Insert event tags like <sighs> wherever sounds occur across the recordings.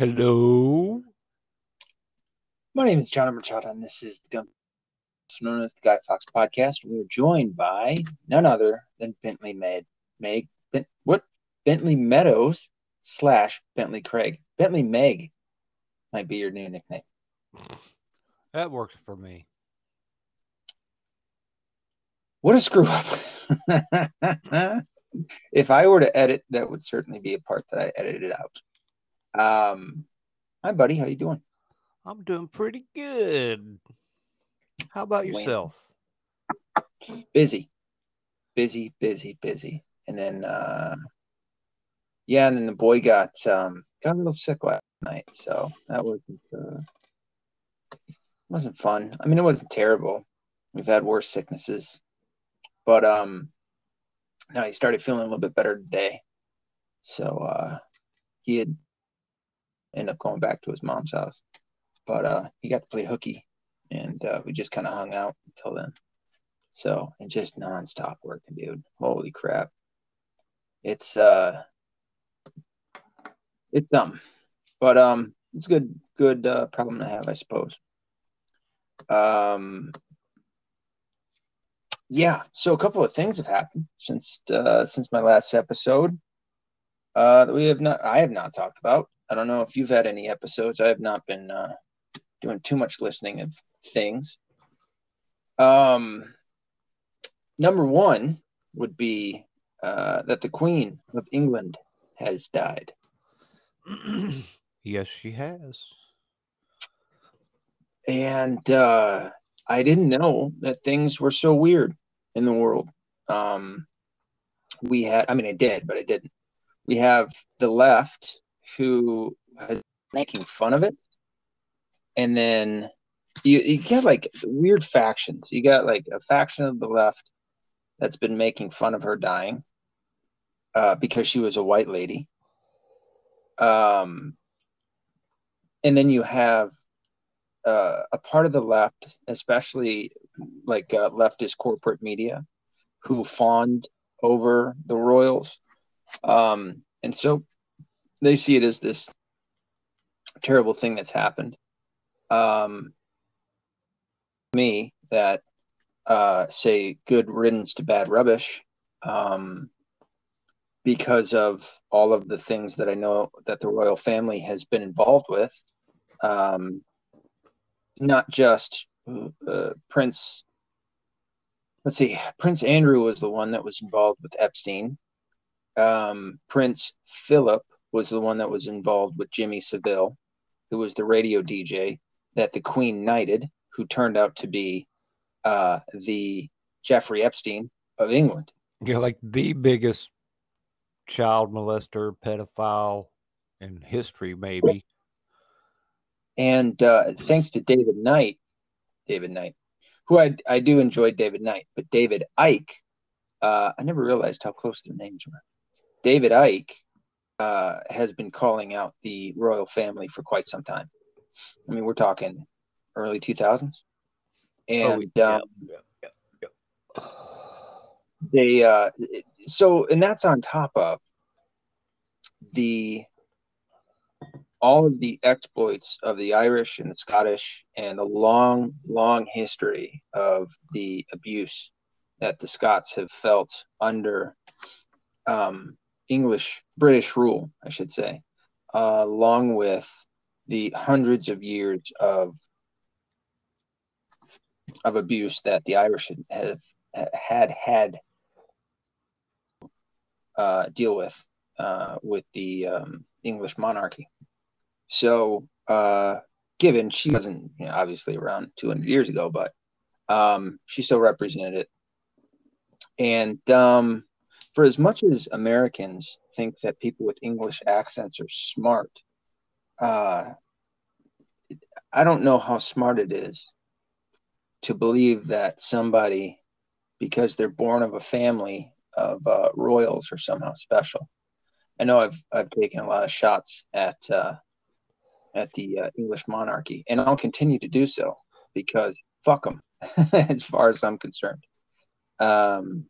Hello. My name is John Machado, and this is the Gun, known as the Guy Fox Podcast. We are joined by none other than Bentley Med, Meg, ben, what? Bentley Meadows slash Bentley Craig. Bentley Meg might be your new nickname. That works for me. What a screw up! <laughs> if I were to edit, that would certainly be a part that I edited out. Um, hi, buddy. How you doing? I'm doing pretty good. How about yourself? Busy, busy, busy, busy. And then, uh, yeah, and then the boy got um got a little sick last night, so that wasn't uh, wasn't fun. I mean, it wasn't terrible. We've had worse sicknesses, but um, now he started feeling a little bit better today. So uh, he had ended up going back to his mom's house, but uh, he got to play hooky, and uh, we just kind of hung out until then. So and just nonstop working, dude. Holy crap! It's uh, it's um, but um, it's a good good uh, problem to have, I suppose. Um, yeah. So a couple of things have happened since uh, since my last episode. Uh, that we have not, I have not talked about. I don't know if you've had any episodes. I have not been uh, doing too much listening of things. Um, number one would be uh, that the Queen of England has died. <clears throat> yes, she has. and uh, I didn't know that things were so weird in the world. Um, we had, I mean, I did, but I didn't. We have the left who making fun of it, and then you you get like weird factions. You got like a faction of the left that's been making fun of her dying uh, because she was a white lady. Um, and then you have uh, a part of the left, especially like uh, leftist corporate media, who fawned over the royals, um, and so they see it as this terrible thing that's happened. Um, me that uh, say good riddance to bad rubbish, um, because of all of the things that I know that the royal family has been involved with. Um, not just uh, Prince. Let's see, Prince Andrew was the one that was involved with Epstein. Um, Prince Philip was the one that was involved with Jimmy Savile, who was the radio DJ that the Queen knighted, who turned out to be uh, the Jeffrey Epstein of England. You're like the biggest child molester, pedophile in history, maybe. And uh, thanks to David Knight, David Knight, who I, I do enjoy David Knight, but David Icke, uh, I never realized how close their names were. David Icke uh, has been calling out the royal family for quite some time. I mean, we're talking early 2000s. And yeah, um, yeah, yeah, yeah. they, uh, so, and that's on top of the all of the exploits of the Irish and the Scottish and the long, long history of the abuse that the Scots have felt under um, English, British rule, I should say, uh, along with the hundreds of years of of abuse that the Irish have had had uh, deal with uh, with the um, English monarchy. So, uh, given she wasn't you know, obviously around 200 years ago, but um, she still represented it. And um, for as much as Americans think that people with English accents are smart, uh, I don't know how smart it is to believe that somebody, because they're born of a family of uh, royals, are somehow special. I know I've I've taken a lot of shots at uh, at the uh, English monarchy, and I'll continue to do so because fuck them, <laughs> as far as I'm concerned. Um,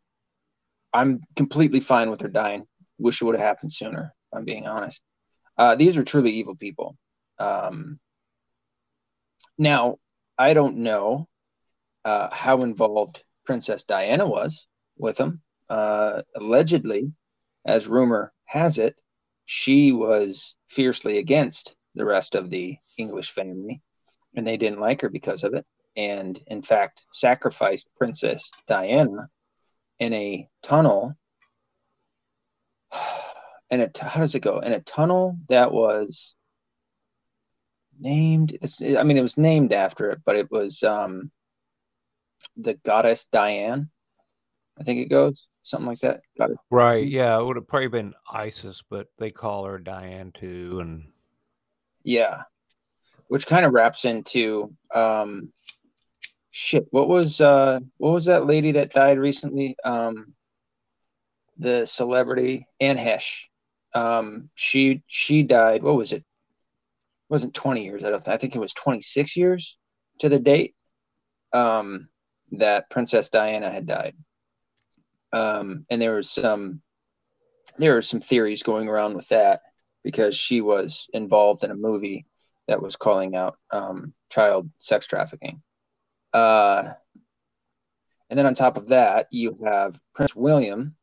I'm completely fine with her dying. Wish it would have happened sooner. I'm being honest. Uh, these are truly evil people. Um, now, I don't know uh, how involved Princess Diana was with them. Uh, allegedly, as rumor has it, she was fiercely against the rest of the English family, and they didn't like her because of it. And in fact, sacrificed Princess Diana in a tunnel. And it, how does it go? In a tunnel that was named. It's, I mean, it was named after it, but it was um, the goddess Diane. I think it goes something like that. It. Right. Yeah. It would have probably been Isis, but they call her Diane too. And yeah, which kind of wraps into um, shit. What was uh, what was that lady that died recently? Um, the celebrity Anne Heche. Um, she she died. What was it? it wasn't 20 years. I don't. I think it was 26 years to the date um, that Princess Diana had died um, and there was some there were some theories going around with that because she was involved in a movie that was calling out um, child sex trafficking. Uh, and then on top of that, you have Prince William,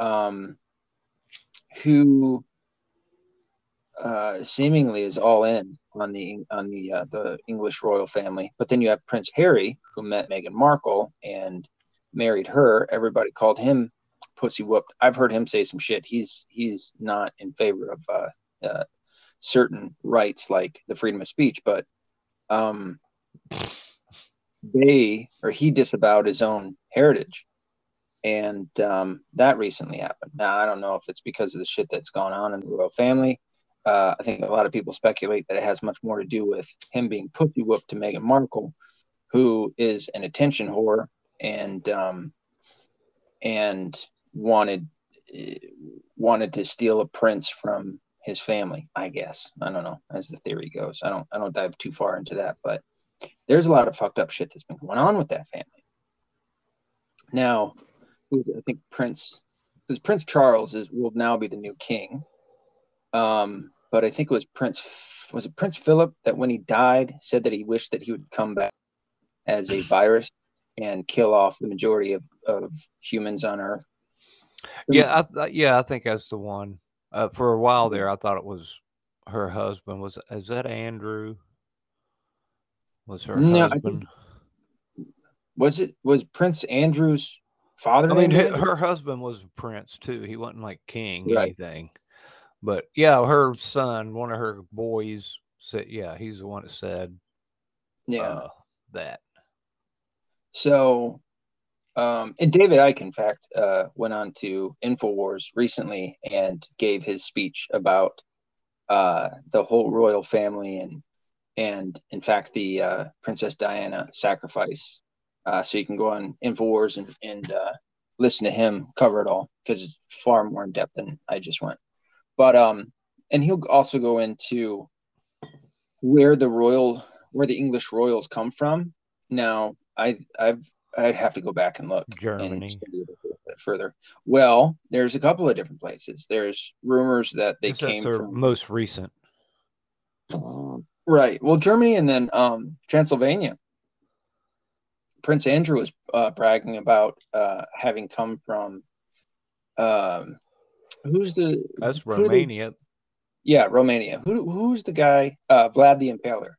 um, who uh, seemingly is all in on the on the uh, the English royal family. But then you have Prince Harry, who met Meghan Markle and married her, everybody called him pussy whooped. I've heard him say some shit. He's he's not in favor of uh, uh, certain rights like the freedom of speech, but um, they or he disavowed his own heritage, and um, that recently happened. Now I don't know if it's because of the shit that's gone on in the royal family. Uh, I think a lot of people speculate that it has much more to do with him being pussy whooped to Meghan Markle, who is an attention whore and um, and wanted wanted to steal a prince from his family. I guess I don't know as the theory goes. I don't I don't dive too far into that, but there's a lot of fucked up shit that's been going on with that family. Now, I think Prince because Prince Charles is will now be the new king. Um, but I think it was Prince was it Prince Philip that when he died said that he wished that he would come back as a virus and kill off the majority of, of humans on Earth. Yeah, I, yeah, I think that's the one. Uh, for a while there, I thought it was her husband. Was is that Andrew? Was her no, husband? was it was Prince Andrew's father? I mean, her, her, husband was prince too. He wasn't like king right. anything. But yeah, her son, one of her boys, said, "Yeah, he's the one that said, yeah, uh, that." So, um, and David Icke, in fact, uh, went on to Infowars recently and gave his speech about uh, the whole royal family and and in fact the uh, Princess Diana sacrifice. Uh, so you can go on Infowars and and uh, listen to him cover it all because it's far more in depth than I just went. But um, and he'll also go into where the royal where the English royals come from. Now, I I've I'd have to go back and look. Germany. And further. Well, there's a couple of different places. There's rumors that they came from most recent. Right. Well, Germany and then um, Transylvania. Prince Andrew was uh, bragging about uh, having come from. Um, who's the? That's Romania. They, yeah, Romania. Who who's the guy? Uh, Vlad the Impaler.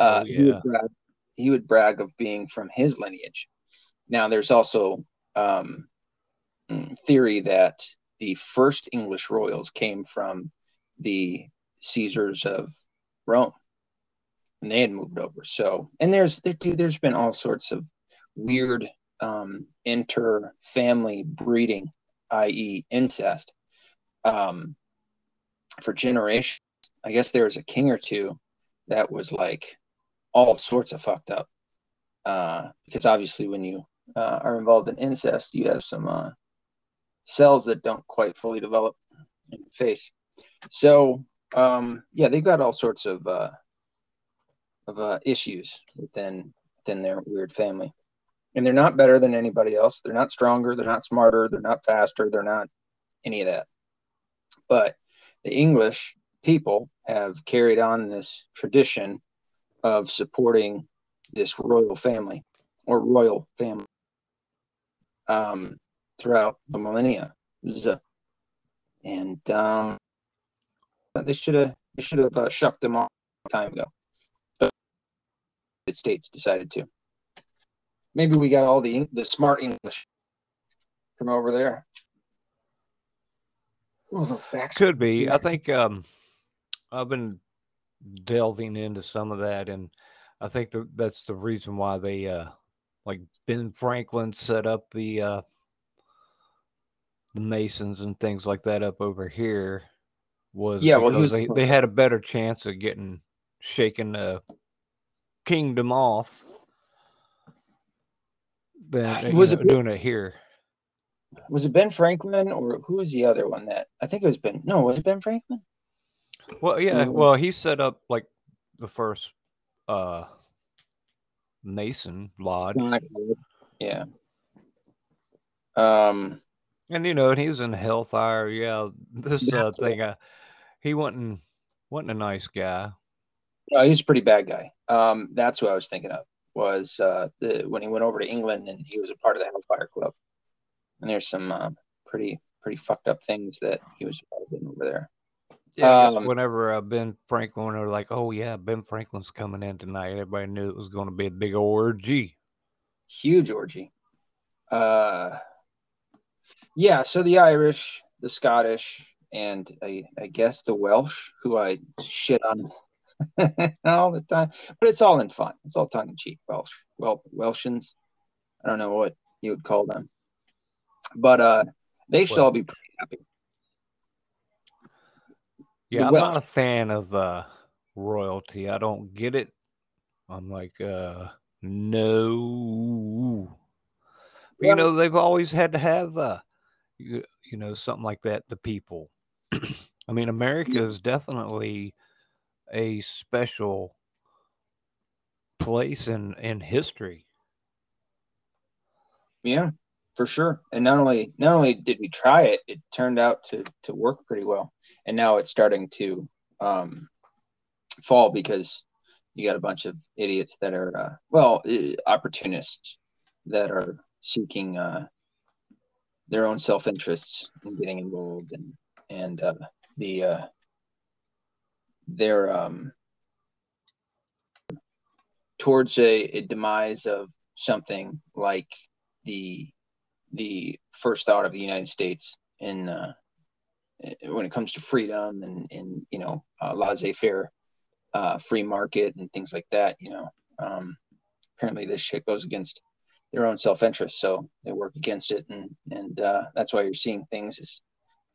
Uh, oh, yeah he would brag of being from his lineage. Now, there's also um, mm, theory that the first English royals came from the Caesars of Rome, and they had moved over. So, and there's there, there's been all sorts of weird um, inter-family breeding, i.e., incest, um, for generations. I guess there was a king or two that was like all sorts of fucked up. Uh, because obviously, when you uh, are involved in incest, you have some uh, cells that don't quite fully develop in the face. So, um, yeah, they've got all sorts of uh, of uh, issues within within their weird family, and they're not better than anybody else. They're not stronger. They're not smarter. They're not faster. They're not any of that. But the English people have carried on this tradition of supporting this royal family or royal family um, throughout the millennia. And um, they should have they should have uh, shucked them off a time ago. But the States decided to. Maybe we got all the the smart English from over there. Oh, the facts could be. I think um, I've been delving into some of that, and I think that that's the reason why they, uh, like Ben Franklin, set up the uh, the Masons and things like that up over here. Was yeah, well, was, they, they had a better chance of getting shaking the kingdom off than <sighs> was know, it doing it here. Was it Ben Franklin or who was the other one that I think it was Ben? No, was it Ben Franklin? Well, yeah. Well, he set up like the first uh Mason lodge. Yeah. Um. And you know, and he was in Hellfire. Yeah, this uh, thing. Uh, he wasn't wasn't a nice guy. No, he was a pretty bad guy. Um, that's what I was thinking of. Was uh, the when he went over to England and he was a part of the Hellfire Club. And there's some uh, pretty pretty fucked up things that he was doing over there. Yeah, um, whenever uh, Ben Franklin they were like, "Oh yeah, Ben Franklin's coming in tonight," everybody knew it was going to be a big orgy. Huge orgy. Uh, yeah. So the Irish, the Scottish, and I, I guess the Welsh, who I shit on <laughs> all the time, but it's all in fun. It's all tongue in cheek. Welsh, well, Welshans. I don't know what you would call them, but uh, they should well, all be pretty happy. Yeah, I'm not a fan of uh, royalty. I don't get it. I'm like, uh, no. you know, they've always had to have, uh, you, you know, something like that. The people. I mean, America is definitely a special place in in history. Yeah, for sure. And not only not only did we try it, it turned out to to work pretty well and now it's starting to um, fall because you got a bunch of idiots that are uh, well opportunists that are seeking uh, their own self interests and getting involved and and uh, the uh, their um, towards a, a demise of something like the the first thought of the United States in uh, uh, when it comes to freedom and and you know uh, laissez-faire uh, free market and things like that you know um, apparently this shit goes against their own self-interest so they work against it and and uh, that's why you're seeing things as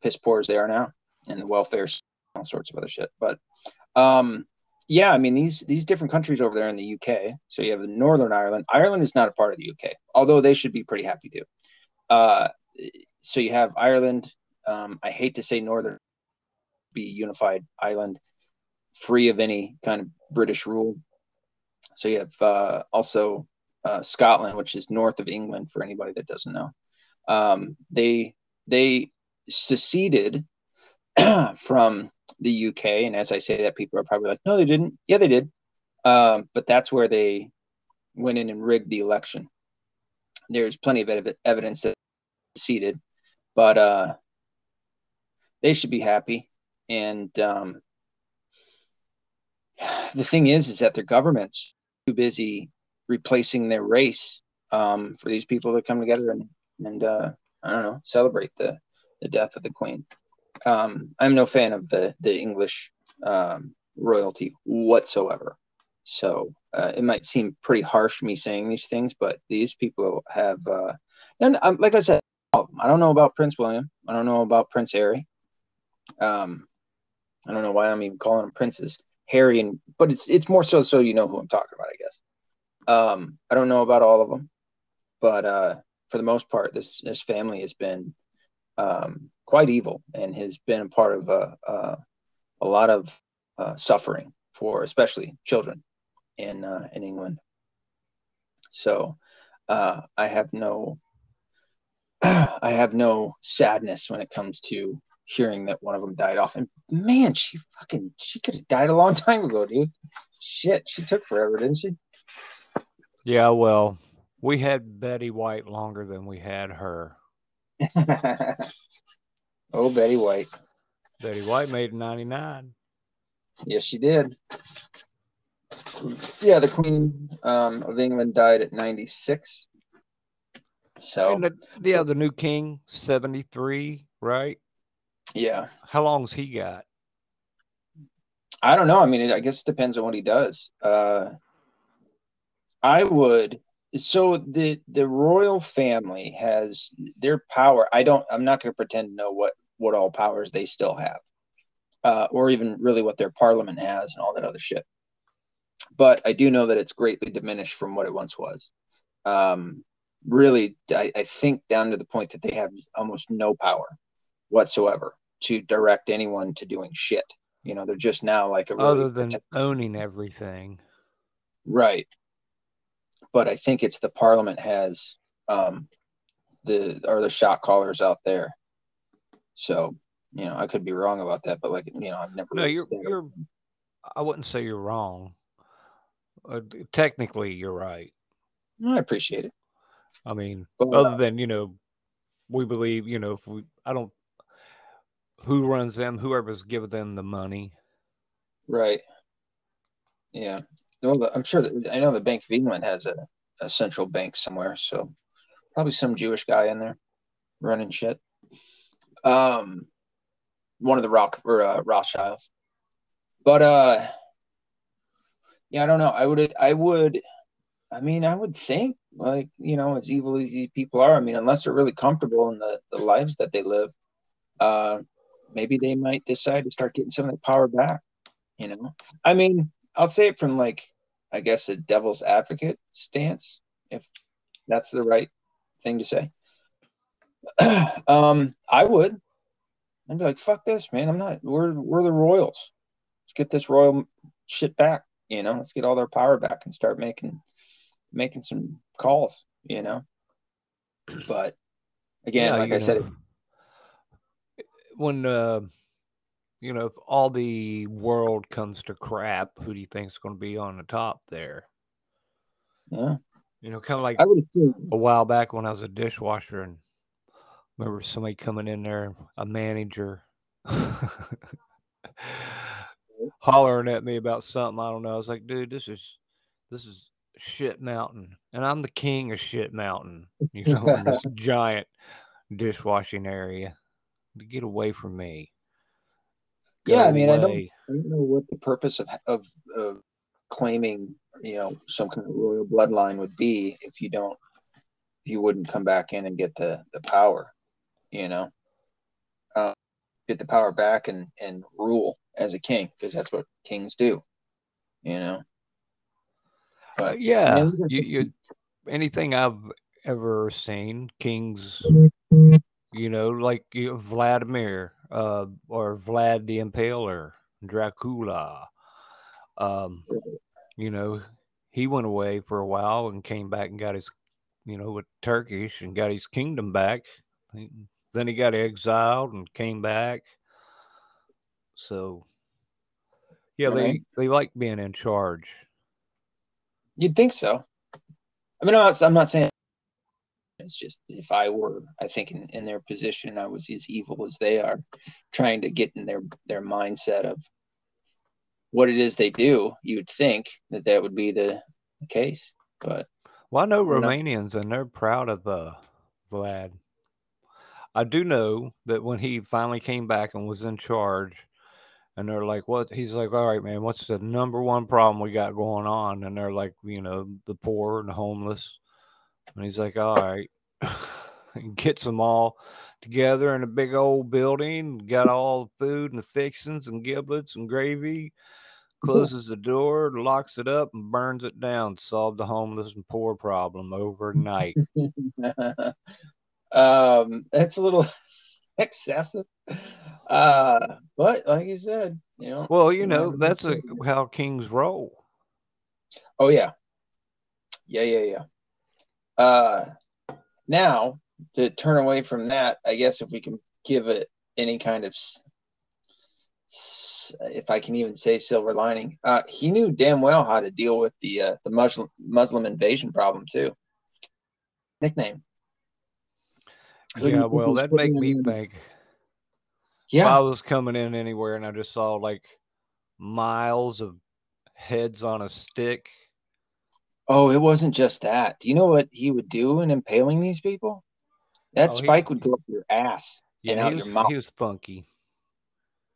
piss poor as they are now and the welfare all sorts of other shit but um, yeah i mean these these different countries over there in the uk so you have the northern ireland ireland is not a part of the uk although they should be pretty happy too uh, so you have ireland um, I hate to say Northern be unified island, free of any kind of British rule. So you have uh, also uh, Scotland, which is north of England. For anybody that doesn't know, um, they they seceded <clears throat> from the UK, and as I say that, people are probably like, "No, they didn't." Yeah, they did. Um, but that's where they went in and rigged the election. There's plenty of ev- evidence that seceded, but uh, they should be happy. And um, <sighs> the thing is, is that their government's too busy replacing their race um, for these people to come together and and uh, I don't know celebrate the the death of the queen. Um, I'm no fan of the the English um, royalty whatsoever. So uh, it might seem pretty harsh me saying these things, but these people have, uh, and um, like I said, I don't know about Prince William. I don't know about Prince Harry. Um, I don't know why I'm even calling them princes, Harry and but it's it's more so so you know who I'm talking about, I guess. Um, I don't know about all of them, but uh, for the most part, this this family has been um, quite evil and has been a part of uh, uh, a lot of uh, suffering for especially children in uh, in England. So uh, I have no <clears throat> I have no sadness when it comes to hearing that one of them died off. And man, she fucking she could have died a long time ago, dude. Shit, she took forever, didn't she? Yeah, well, we had Betty White longer than we had her. <laughs> oh, Betty White. Betty White made 99. Yes, she did. Yeah, the Queen um, of England died at 96. So, the, yeah, the new king, 73, right? Yeah. How long's he got? I don't know. I mean, it, I guess it depends on what he does. Uh, I would. So the the royal family has their power. I don't. I'm not going to pretend to know what what all powers they still have, uh, or even really what their parliament has and all that other shit. But I do know that it's greatly diminished from what it once was. Um, really, I, I think down to the point that they have almost no power whatsoever to direct anyone to doing shit. You know, they're just now like a really other than owning everything, right? But I think it's the Parliament has um, the or the shot callers out there. So you know, I could be wrong about that, but like you know, I've never. No, you're you're. I wouldn't say you're wrong. Uh, technically, you're right. I appreciate it. I mean, but, other uh, than you know, we believe you know if we, I don't who runs them, whoever's giving them the money. Right. Yeah. Well, I'm sure that I know the Bank of England has a, a central bank somewhere, so probably some Jewish guy in there running shit. Um, one of the Rock or uh, Rothschilds, but uh, yeah, I don't know. I would, I would, I mean, I would think like you know, as evil as these people are, I mean, unless they're really comfortable in the the lives that they live, uh, maybe they might decide to start getting some of the power back. You know, I mean, I'll say it from like, I guess, a devil's advocate stance, if that's the right thing to say. <clears throat> um, I would. I'd be like, fuck this, man. I'm not. We're we're the royals. Let's get this royal shit back. You know, let's get all their power back and start making making some calls. You know, but again, yeah, like I know. said, when uh, you know if all the world comes to crap, who do you think is going to be on the top there? Yeah, you know, kind of like I would assume. a while back when I was a dishwasher and remember somebody coming in there, a manager, <laughs> hollering at me about something. I don't know. I was like, dude, this is this is shit mountain, and I'm the king of shit mountain. You know, this <laughs> giant dishwashing area to get away from me. Go yeah, I mean, I don't, I don't know what the purpose of, of, of claiming, you know, some kind of royal bloodline would be if you don't, if you wouldn't come back in and get the the power, you know, uh, get the power back and and rule as a king because that's what kings do, you know. But uh, yeah, I mean, you, you anything I've ever seen, kings you know, like you know, Vladimir uh, or Vlad the Impaler, Dracula. Um, you know, he went away for a while and came back and got his, you know, with Turkish and got his kingdom back. Then he got exiled and came back. So, yeah, they they like being in charge. You'd think so. I mean, I'm not, I'm not saying it's just if I were, I think in, in their position, I was as evil as they are, trying to get in their their mindset of what it is they do. You would think that that would be the, the case, but well, I know Romanians, and they're proud of uh, Vlad. I do know that when he finally came back and was in charge, and they're like, "What?" He's like, "All right, man. What's the number one problem we got going on?" And they're like, "You know, the poor and the homeless." And he's like, all right. <laughs> gets them all together in a big old building, got all the food and the fixings and giblets and gravy, closes the door, locks it up, and burns it down. Solve the homeless and poor problem overnight. <laughs> um, that's a little <laughs> excessive. Uh, but like you said, you know. Well, you know, that's a, how kings roll. Oh yeah. Yeah, yeah, yeah. Uh, now to turn away from that, I guess if we can give it any kind of if I can even say silver lining. Uh, he knew damn well how to deal with the uh, the Muslim Muslim invasion problem too. Nickname. Yeah, well, that make me think. Yeah, if I was coming in anywhere and I just saw like miles of heads on a stick. Oh, it wasn't just that. Do you know what he would do in impaling these people? That oh, spike he, would go up your ass yeah, and out was, your mouth. He was funky.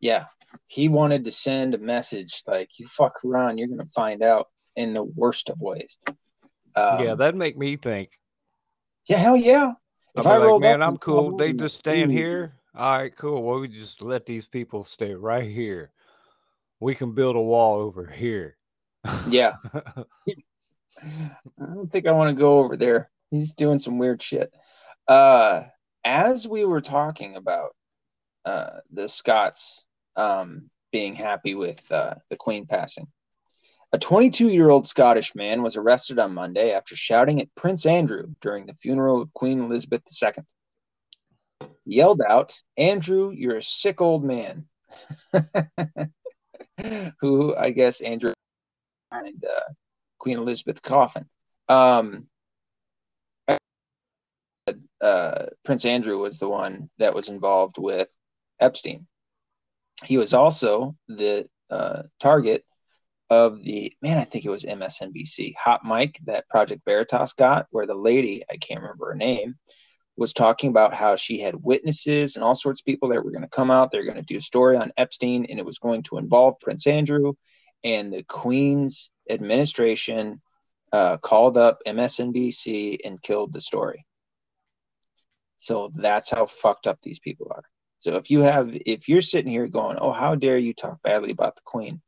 Yeah, he wanted to send a message like, "You fuck around, you're gonna find out." In the worst of ways. Um, yeah, that'd make me think. Yeah, hell yeah. If I like, man, I'm cool. They just staying here. All right, cool. Well, we just let these people stay right here. We can build a wall over here. Yeah. <laughs> I don't think I want to go over there. He's doing some weird shit. Uh, as we were talking about uh, the Scots um, being happy with uh, the Queen passing, a 22 year old Scottish man was arrested on Monday after shouting at Prince Andrew during the funeral of Queen Elizabeth II. He yelled out, Andrew, you're a sick old man. <laughs> Who I guess Andrew and uh, Queen Elizabeth coffin. Um, uh, Prince Andrew was the one that was involved with Epstein. He was also the uh, target of the man, I think it was MSNBC hot mic that Project Veritas got, where the lady, I can't remember her name, was talking about how she had witnesses and all sorts of people that were going to come out. They're going to do a story on Epstein, and it was going to involve Prince Andrew and the Queen's administration uh, called up MSNBC and killed the story. So that's how fucked up these people are. So if you have, if you're sitting here going, "Oh, how dare you talk badly about the Queen?"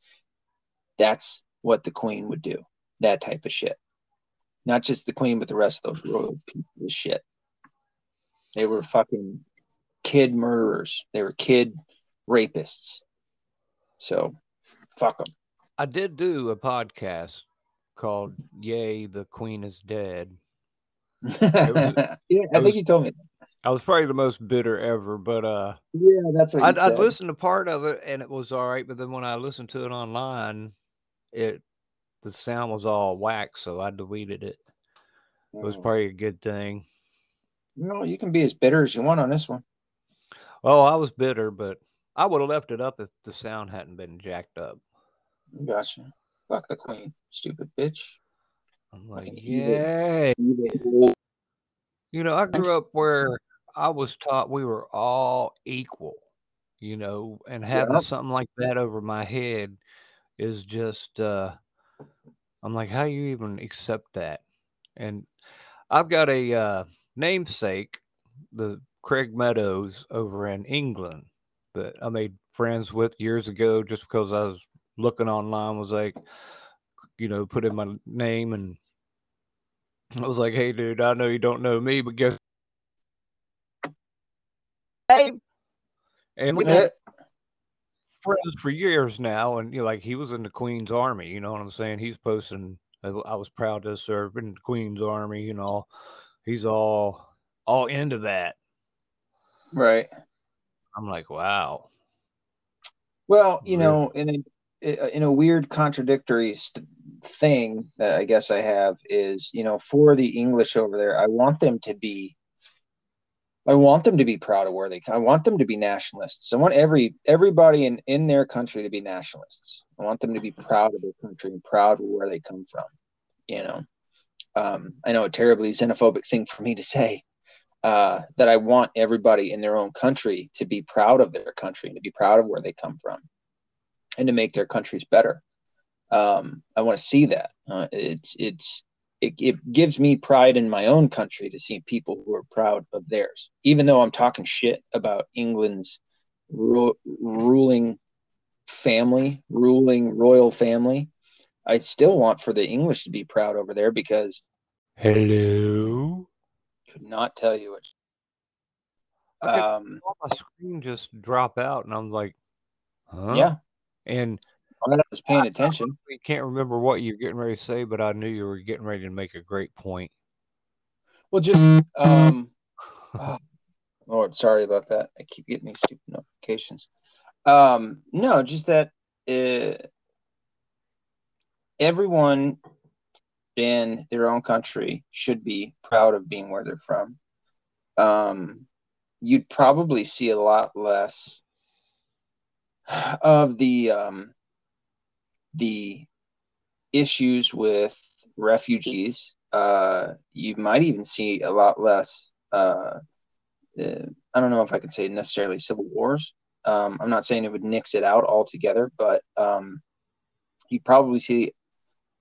That's what the Queen would do. That type of shit. Not just the Queen, but the rest of those royal people of shit. They were fucking kid murderers. They were kid rapists. So, fuck them. I did do a podcast called "Yay, the Queen is Dead." <laughs> Was, yeah, I, think was, you told me. I was probably the most bitter ever, but uh, yeah, that's what I'd, I'd listened to part of it and it was all right, but then when I listened to it online, it the sound was all whack, so I deleted it. It was mm. probably a good thing. Know, you can be as bitter as you want on this one. Oh, I was bitter, but I would have left it up if the sound hadn't been jacked up. Gotcha. Fuck the queen, stupid bitch. I'm like, yeah. You know, I grew up where I was taught we were all equal, you know, and having yeah. something like that over my head is just uh I'm like, how you even accept that? And I've got a uh namesake, the Craig Meadows over in England that I made friends with years ago just because I was looking online was like, you know, put in my name and I was like, hey, dude, I know you don't know me, but guess. And we had friends for years now. And, you know, like he was in the Queen's Army, you know what I'm saying? He's posting, I was proud to serve in the Queen's Army, you know, he's all, all into that. Right. I'm like, wow. Well, you really? know, and in a weird contradictory st- thing that I guess I have is, you know, for the English over there, I want them to be I want them to be proud of where they I want them to be nationalists. I want every everybody in in their country to be nationalists. I want them to be proud of their country and proud of where they come from. You know, um, I know a terribly xenophobic thing for me to say, uh, that I want everybody in their own country to be proud of their country and to be proud of where they come from and to make their countries better. Um, I want to see that. Uh, it's it's it, it gives me pride in my own country to see people who are proud of theirs, even though I'm talking shit about England's ru- ruling family, ruling royal family. I still want for the English to be proud over there because. Hello. Could not tell you what. Um, my screen just drop out, and I'm like, huh? Yeah. And I was paying attention. I can't remember what you're getting ready to say, but I knew you were getting ready to make a great point. Well, just um, uh, Lord, sorry about that. I keep getting these stupid notifications. Um, no, just that uh, everyone in their own country should be proud of being where they're from. Um, you'd probably see a lot less of the um, the issues with refugees. Uh, you might even see a lot less. Uh, uh, I don't know if I could say necessarily civil wars. Um, I'm not saying it would nix it out altogether, but um, you'd probably see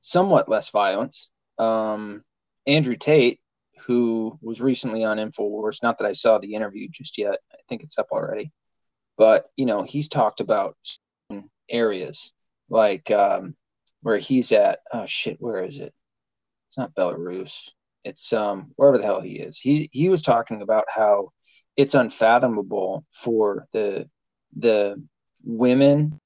somewhat less violence. Um, Andrew Tate, who was recently on Infowars, not that I saw the interview just yet. I think it's up already, but you know he's talked about areas like um, where he's at. Oh shit, where is it? It's not Belarus. It's um wherever the hell he is. He he was talking about how it's unfathomable for the the women,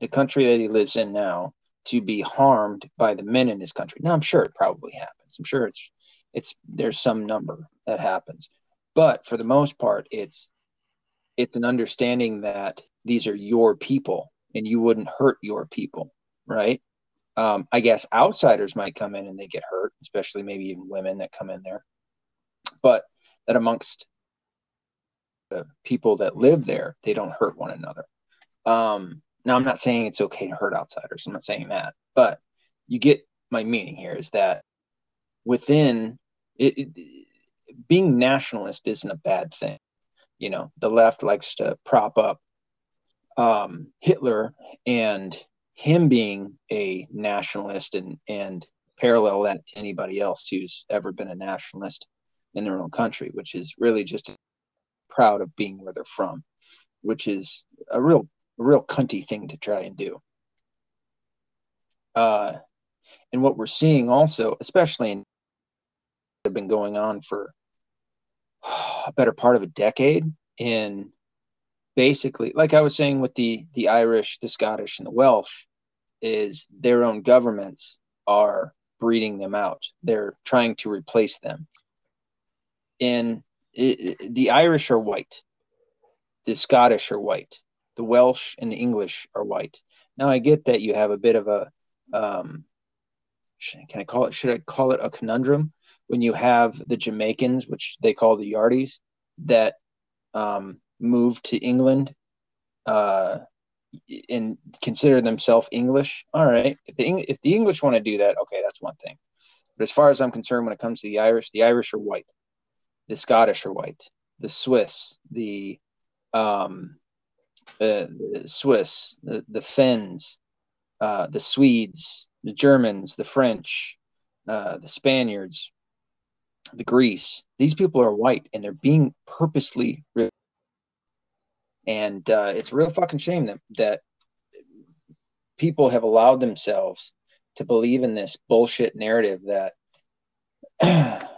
the country that he lives in now, to be harmed by the men in his country. Now I'm sure it probably happens. I'm sure it's it's there's some number that happens. But for the most part, it's it's an understanding that these are your people and you wouldn't hurt your people, right? Um, I guess outsiders might come in and they get hurt, especially maybe even women that come in there. But that amongst the people that live there, they don't hurt one another. Um, now, I'm not saying it's okay to hurt outsiders. I'm not saying that, but you get my meaning here is that within it, it being nationalist isn't a bad thing. You know, the left likes to prop up um, Hitler and him being a nationalist and and parallel that to anybody else who's ever been a nationalist in their own country, which is really just proud of being where they're from, which is a real a real cunty thing to try and do. Uh, and what we're seeing also, especially in have been going on for a better part of a decade in basically like i was saying with the the irish the scottish and the welsh is their own governments are breeding them out. They're trying to replace them. And it, the irish are white. The scottish are white. The welsh and the english are white. Now i get that you have a bit of a um, can i call it should i call it a conundrum when you have the jamaicans which they call the yardies that um, moved to England uh, and consider themselves English, all right. If the if the English want to do that, okay, that's one thing. But as far as I'm concerned, when it comes to the Irish, the Irish are white, the Scottish are white, the Swiss, the um, uh, the Swiss, the the Finns, uh, the Swedes, the Germans, the French, uh, the Spaniards, the Greece. These people are white, and they're being purposely and uh, it's a real fucking shame that that people have allowed themselves to believe in this bullshit narrative that <clears throat>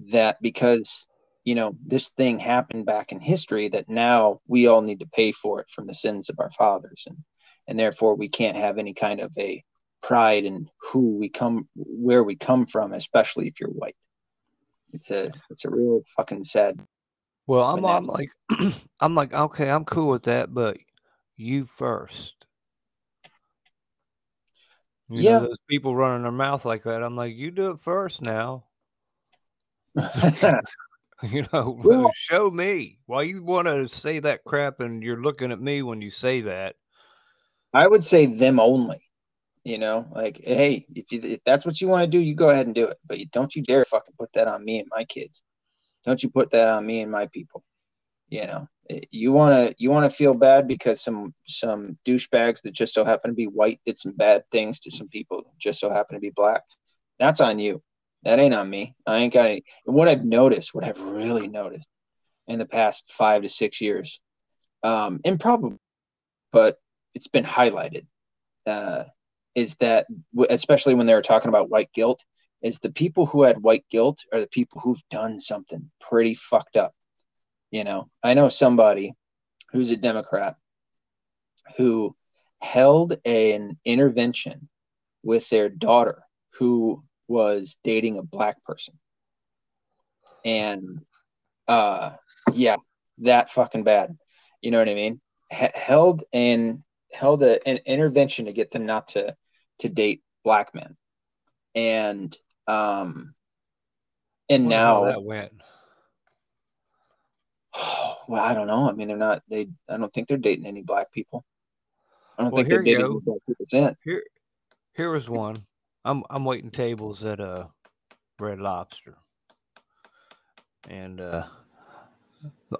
that because you know this thing happened back in history that now we all need to pay for it from the sins of our fathers. And and therefore we can't have any kind of a pride in who we come where we come from especially if you're white. It's a it's a real fucking sad well, I'm, I'm like, <clears throat> I'm like, okay, I'm cool with that, but you first. You yeah. Know, those people running their mouth like that. I'm like, you do it first now. <laughs> <laughs> you know, <laughs> well, show me why you want to say that crap and you're looking at me when you say that. I would say them only. You know, like, hey, if, you, if that's what you want to do, you go ahead and do it. But you, don't you dare fucking put that on me and my kids. Don't you put that on me and my people. You know, you want to you want to feel bad because some some douchebags that just so happen to be white did some bad things to some people just so happen to be black. That's on you. That ain't on me. I ain't got any. What I've noticed, what I've really noticed in the past five to six years, um, and probably, but it's been highlighted, uh, is that especially when they were talking about white guilt, is the people who had white guilt are the people who've done something pretty fucked up. You know, I know somebody who's a Democrat who held an intervention with their daughter who was dating a black person. And uh yeah, that fucking bad. You know what I mean? H- held and held a, an intervention to get them not to to date black men, and um, and now that went. <sighs> Well, I don't know. I mean, they're not. They. I don't think they're dating any black people. I don't well, think they're dating black people since. Here, here was one. I'm I'm waiting tables at a uh, Red Lobster, and uh,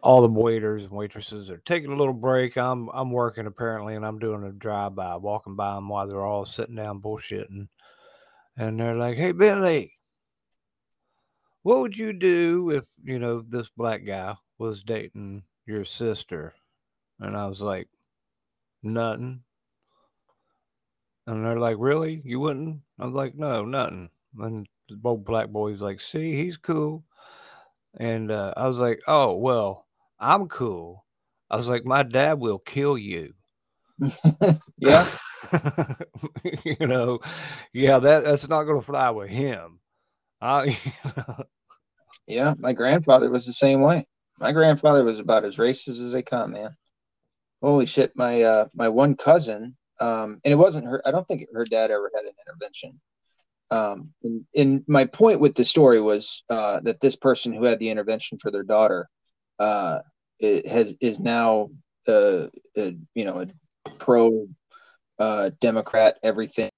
all the waiters and waitresses are taking a little break. I'm I'm working apparently, and I'm doing a drive by, walking by them while they're all sitting down bullshitting, and they're like, "Hey Billy, what would you do if you know this black guy was dating your sister?" And I was like, "Nothing." And they're like, "Really? You wouldn't?" I was like, "No, nothing." And both black boys like, "See, he's cool." And uh, I was like, "Oh well, I'm cool." I was like, "My dad will kill you." <laughs> yeah. <laughs> you know, yeah, that that's not going to fly with him. I, <laughs> yeah, my grandfather was the same way. My grandfather was about as racist as they come, man. Holy shit, my uh my one cousin, um, and it wasn't her. I don't think her dad ever had an intervention. Um, and, and my point with the story was uh, that this person who had the intervention for their daughter uh, has is now uh, a, you know a pro uh, Democrat everything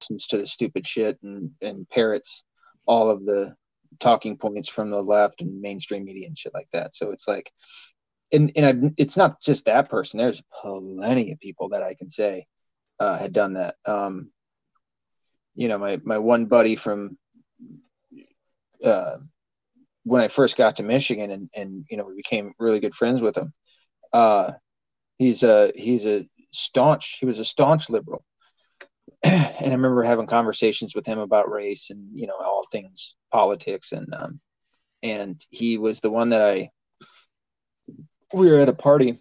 listens to the stupid shit and and parrots all of the talking points from the left and mainstream media and shit like that. So it's like, and and I've, it's not just that person. There's plenty of people that I can say uh, had done that. Um, you know, my my one buddy from uh, when I first got to Michigan, and and you know we became really good friends with him. Uh, he's a he's a staunch. He was a staunch liberal, <clears throat> and I remember having conversations with him about race and you know all things politics, and um, and he was the one that I. We were at a party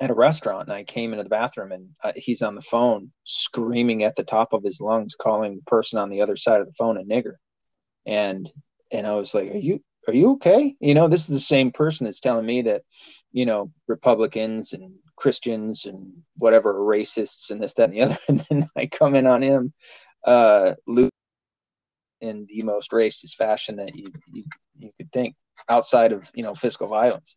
at a restaurant and I came into the bathroom and uh, he's on the phone screaming at the top of his lungs, calling the person on the other side of the phone a nigger. And, and I was like, are you, are you okay? You know, this is the same person that's telling me that, you know, Republicans and Christians and whatever racists and this, that, and the other. <laughs> And then I come in on him, uh, in the most racist fashion that you, you, you could think outside of, you know, physical violence.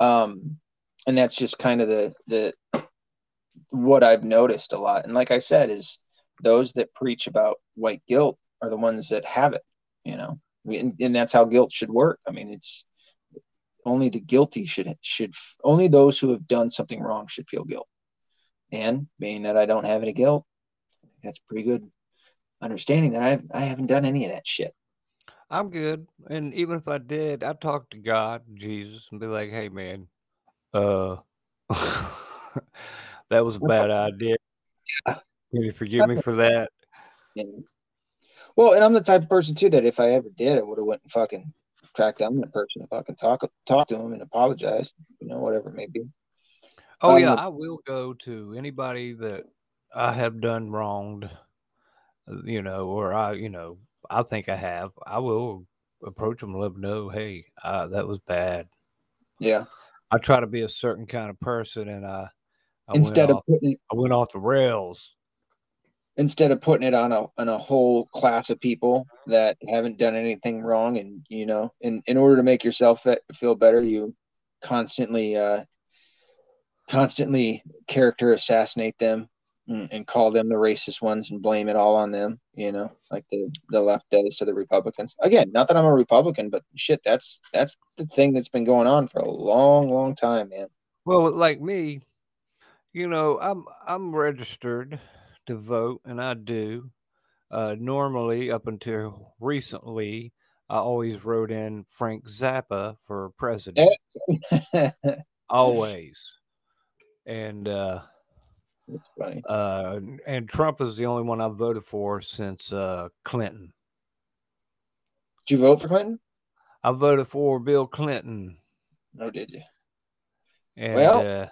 Um, and that's just kind of the the what I've noticed a lot. And like I said, is those that preach about white guilt are the ones that have it, you know, and, and that's how guilt should work. I mean, it's only the guilty should should only those who have done something wrong should feel guilt. And being that I don't have any guilt, that's pretty good understanding that I I haven't done any of that shit. I'm good, and even if I did, I'd talk to God, Jesus, and be like, "Hey, man, uh, <laughs> that was a bad <laughs> idea. Can you forgive me for that? Well, and I'm the type of person too that if I ever did, I would have went and fucking tracked down the person and fucking talk talk to him and apologize, you know, whatever it may be. Oh um, yeah, I will go to anybody that I have done wronged, you know, or I, you know, I think I have. I will approach them and let them know, hey, uh, that was bad. Yeah. I try to be a certain kind of person, and I, I instead of off, putting I went off the rails. Instead of putting it on a on a whole class of people that haven't done anything wrong, and you know, in in order to make yourself feel better, you constantly uh, constantly character assassinate them and, and call them the racist ones and blame it all on them, you know, like the, the left does to the Republicans. Again, not that I'm a Republican, but shit, that's that's the thing that's been going on for a long, long time, man. Well, like me, you know, I'm I'm registered to vote, and I do. Uh, normally, up until recently, I always wrote in Frank Zappa for president. <laughs> always. And uh, that's funny. Uh, and Trump is the only one I've voted for since uh, Clinton. Did you vote for Clinton? I voted for Bill Clinton. Oh, did you? And, well, uh,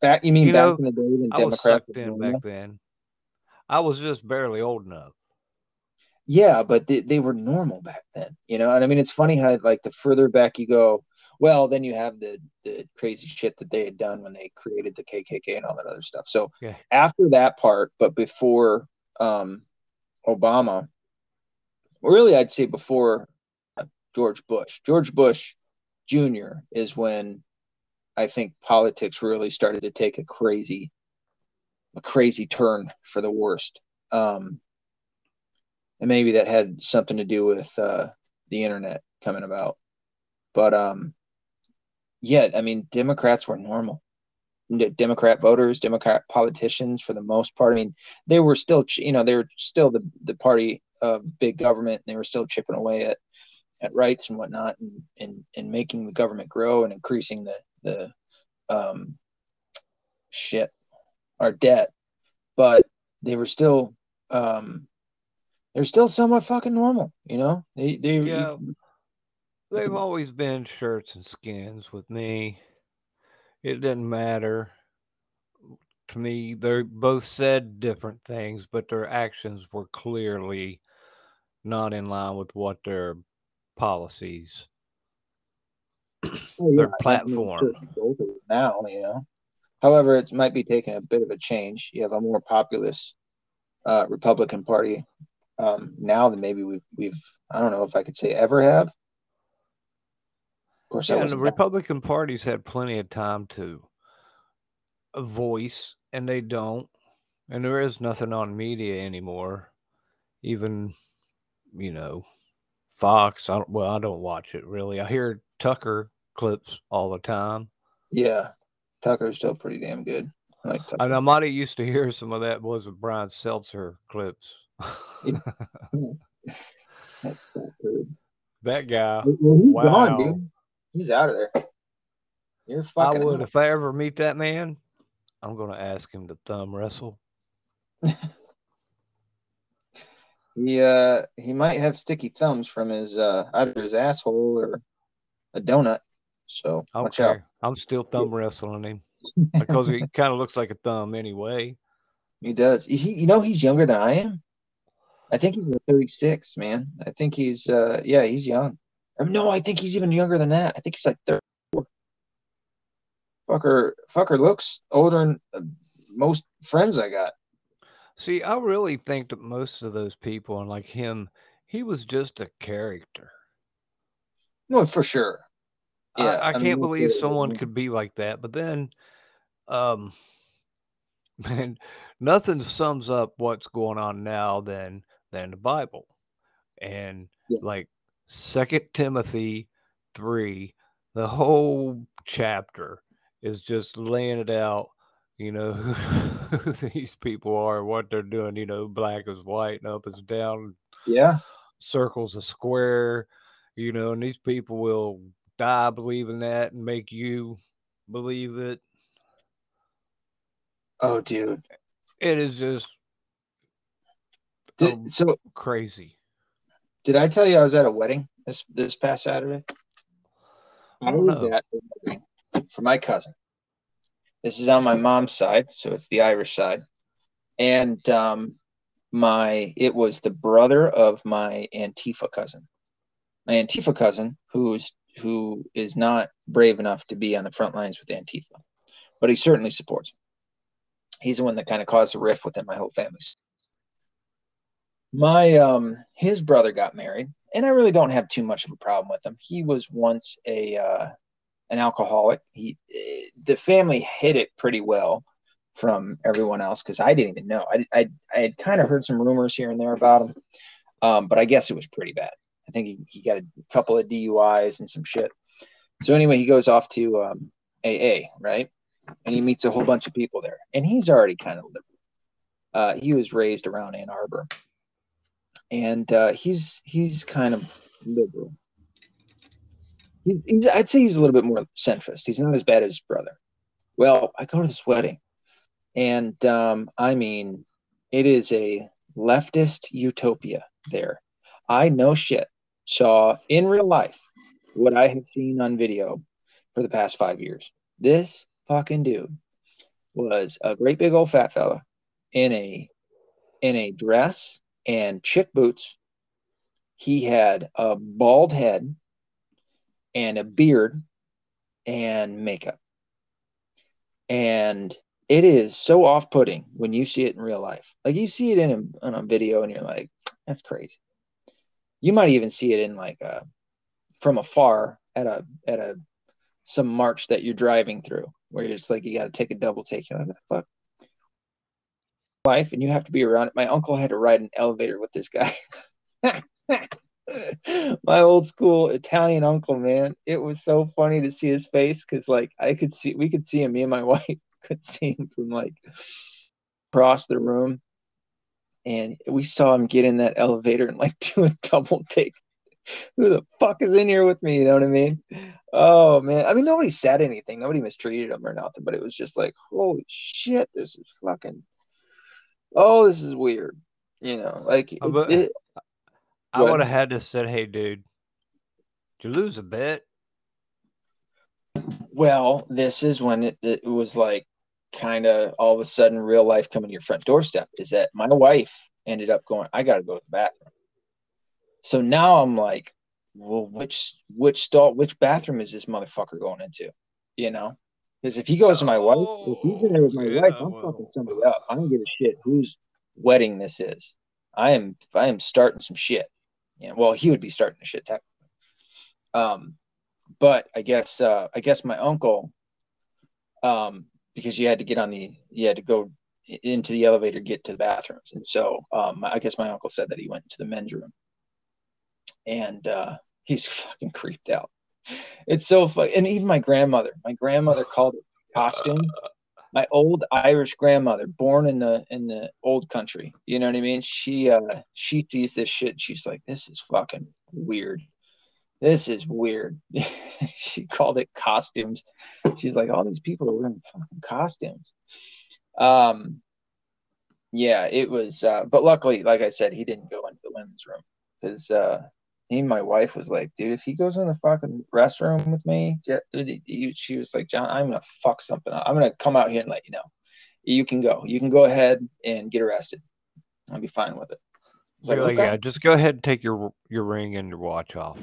back you mean you back know, in the day when I was sucked in back then. I was just barely old enough. Yeah, but they, they were normal back then, you know. And I mean, it's funny how like the further back you go, Well, then you have the the crazy shit that they had done when they created the KKK and all that other stuff. So yeah. after that part, but before um, Obama, really, I'd say before George Bush. George Bush Jr. is when I think politics really started to take a crazy, a crazy turn for the worst. Um, and maybe that had something to do with uh, the internet coming about. But um, yeah, I mean, Democrats were normal. Democrat voters, Democrat politicians, for the most part. I mean, they were still, you know, they were still the the party of big government. And they were still chipping away at at rights and whatnot, and and and making the government grow and increasing the the um shit our debt. But they were still um they're still somewhat fucking normal, you know. They they yeah. They've always been shirts and skins with me. It didn't matter to me. They both said different things, but their actions were clearly not in line with what their policies, well, their platform. I mean, now, you know. However, it might be taking a bit of a change. You have a more populist uh, Republican Party um, now than maybe we've we've I don't know if I could say ever have. Of course, yeah, and the Republican Party's had plenty of time to voice, and they don't. And there is nothing on media anymore. Even, you know, Fox. I don't, well, I don't watch it really. I hear Tucker clips all the time. Yeah, Tucker's still pretty damn good. I like. And I might have used to hear some of that was with Brian Stelter clips. <laughs> <laughs> that guy. Well, he's wow. gone, dude. He's out of there. You're fucking. I would if I ever meet that man. I'm gonna ask him to thumb wrestle. <laughs> he uh he might have sticky thumbs from his uh either his asshole or a donut. So okay. watch out. I'm still thumb wrestling him <laughs> because he kind of looks like a thumb anyway. He does. He, you know, he's younger than I am. I think he's 36, man. I think he's uh yeah, he's young. no, I think he's even younger than that. I think he's like 34. Fucker fucker looks older than uh, most friends I got. See, I really think that most of those people and like him, he was just a character. No, for sure. Yeah, I, I, I can't mean, believe someone could be like that. But then, um, <laughs> man, nothing sums up what's going on now than than the Bible. And yeah. like Second Timothy three, the whole chapter is just laying it out, you know, <laughs> who these people are, what they're doing, you know, black is white and up is down. Yeah. Circles a square, you know, and these people will die believing that and make you believe it. Oh, dude. It is just did, so crazy. Did I tell you I was at a wedding this this past Saturday? I, was know. at a wedding for my cousin. This is on my mom's side, so it's the Irish side, and um, my it was the brother of my Antifa cousin. My Antifa cousin, who's who is not brave enough to be on the front lines with Antifa, but he certainly supports. Him. He's the one that kind of caused a rift within my whole family my um his brother got married and i really don't have too much of a problem with him he was once a uh an alcoholic he the family hid it pretty well from everyone else because i didn't even know i i, I had kind of heard some rumors here and there about him um but i guess it was pretty bad i think he, he got a couple of duis and some shit so anyway he goes off to um aa right and he meets a whole bunch of people there and he's already kind of liberal uh, he was raised around Ann Arbor, and uh, he's he's kind of liberal. He, he's, I'd say he's a little bit more centrist. He's not as bad as his brother. Well, I go to this wedding, and um, I mean, it is a leftist utopia there. I know shit saw in real life what I have seen on video for the past five years. This fucking dude was a great big old fat fella in a in a dress and chick boots. He had a bald head and a beard and makeup. And it is so off putting when you see it in real life. Like you see it in a, in a video and you're like, that's crazy. You might even see it in like a, from afar at a, at a, some march that you're driving through where it's like, you got to take a double take. You're like, fuck life and you have to be around it. My uncle had to ride an elevator with this guy. <laughs> my old school Italian uncle, man. It was so funny to see his face because, like, I could see, we could see him. Me and my <laughs> wife could see him from like across the room, and we saw him get in that elevator and like <laughs> do a double take. Who the fuck is in here with me? You know what I mean? Oh man, I mean nobody said anything, nobody mistreated him or nothing, but it was just like, holy shit, this is fucking. Oh, this is weird. You know, like uh, it, it, I would have had to said, "Hey, dude, did you lose a bet?" Well, this is when it, it was like kind of all of a sudden real life coming to your front doorstep. Is that my wife ended up going? I got to go to the bathroom. So now I'm like, well, which which stall, which bathroom is this motherfucker going into? You know, because if he goes to my wife, if he's in there with my yeah, wife, I'm well, fucking somebody up. I don't give a shit whose wedding this is. I am I am starting some shit. Yeah, well, he would be starting to shit technically. Um, but I guess uh, I guess my uncle, um, because you had to get on the, you had to go into the elevator, get to the bathrooms, and so um, I guess my uncle said that he went into the men's room, and uh, he's fucking creeped out. It's so funny, and even my grandmother, my grandmother called it costume. my old Irish grandmother, born in the in the old country. You know what I mean? She uh she sees this shit. She's like, this is fucking weird. This is weird. <laughs> she called it costumes. She's like, all these people are wearing fucking costumes. Um, yeah, it was. Uh, but luckily, like I said, he didn't go into the women's room because uh, he and my wife was like, dude, if he goes in the fucking restroom with me, she was like, John, I'm gonna fuck something up. I'm gonna come out here and let you know. You can go. You can go ahead and get arrested. I'll be fine with it. Like, okay. yeah, just go ahead and take your your ring and your watch off.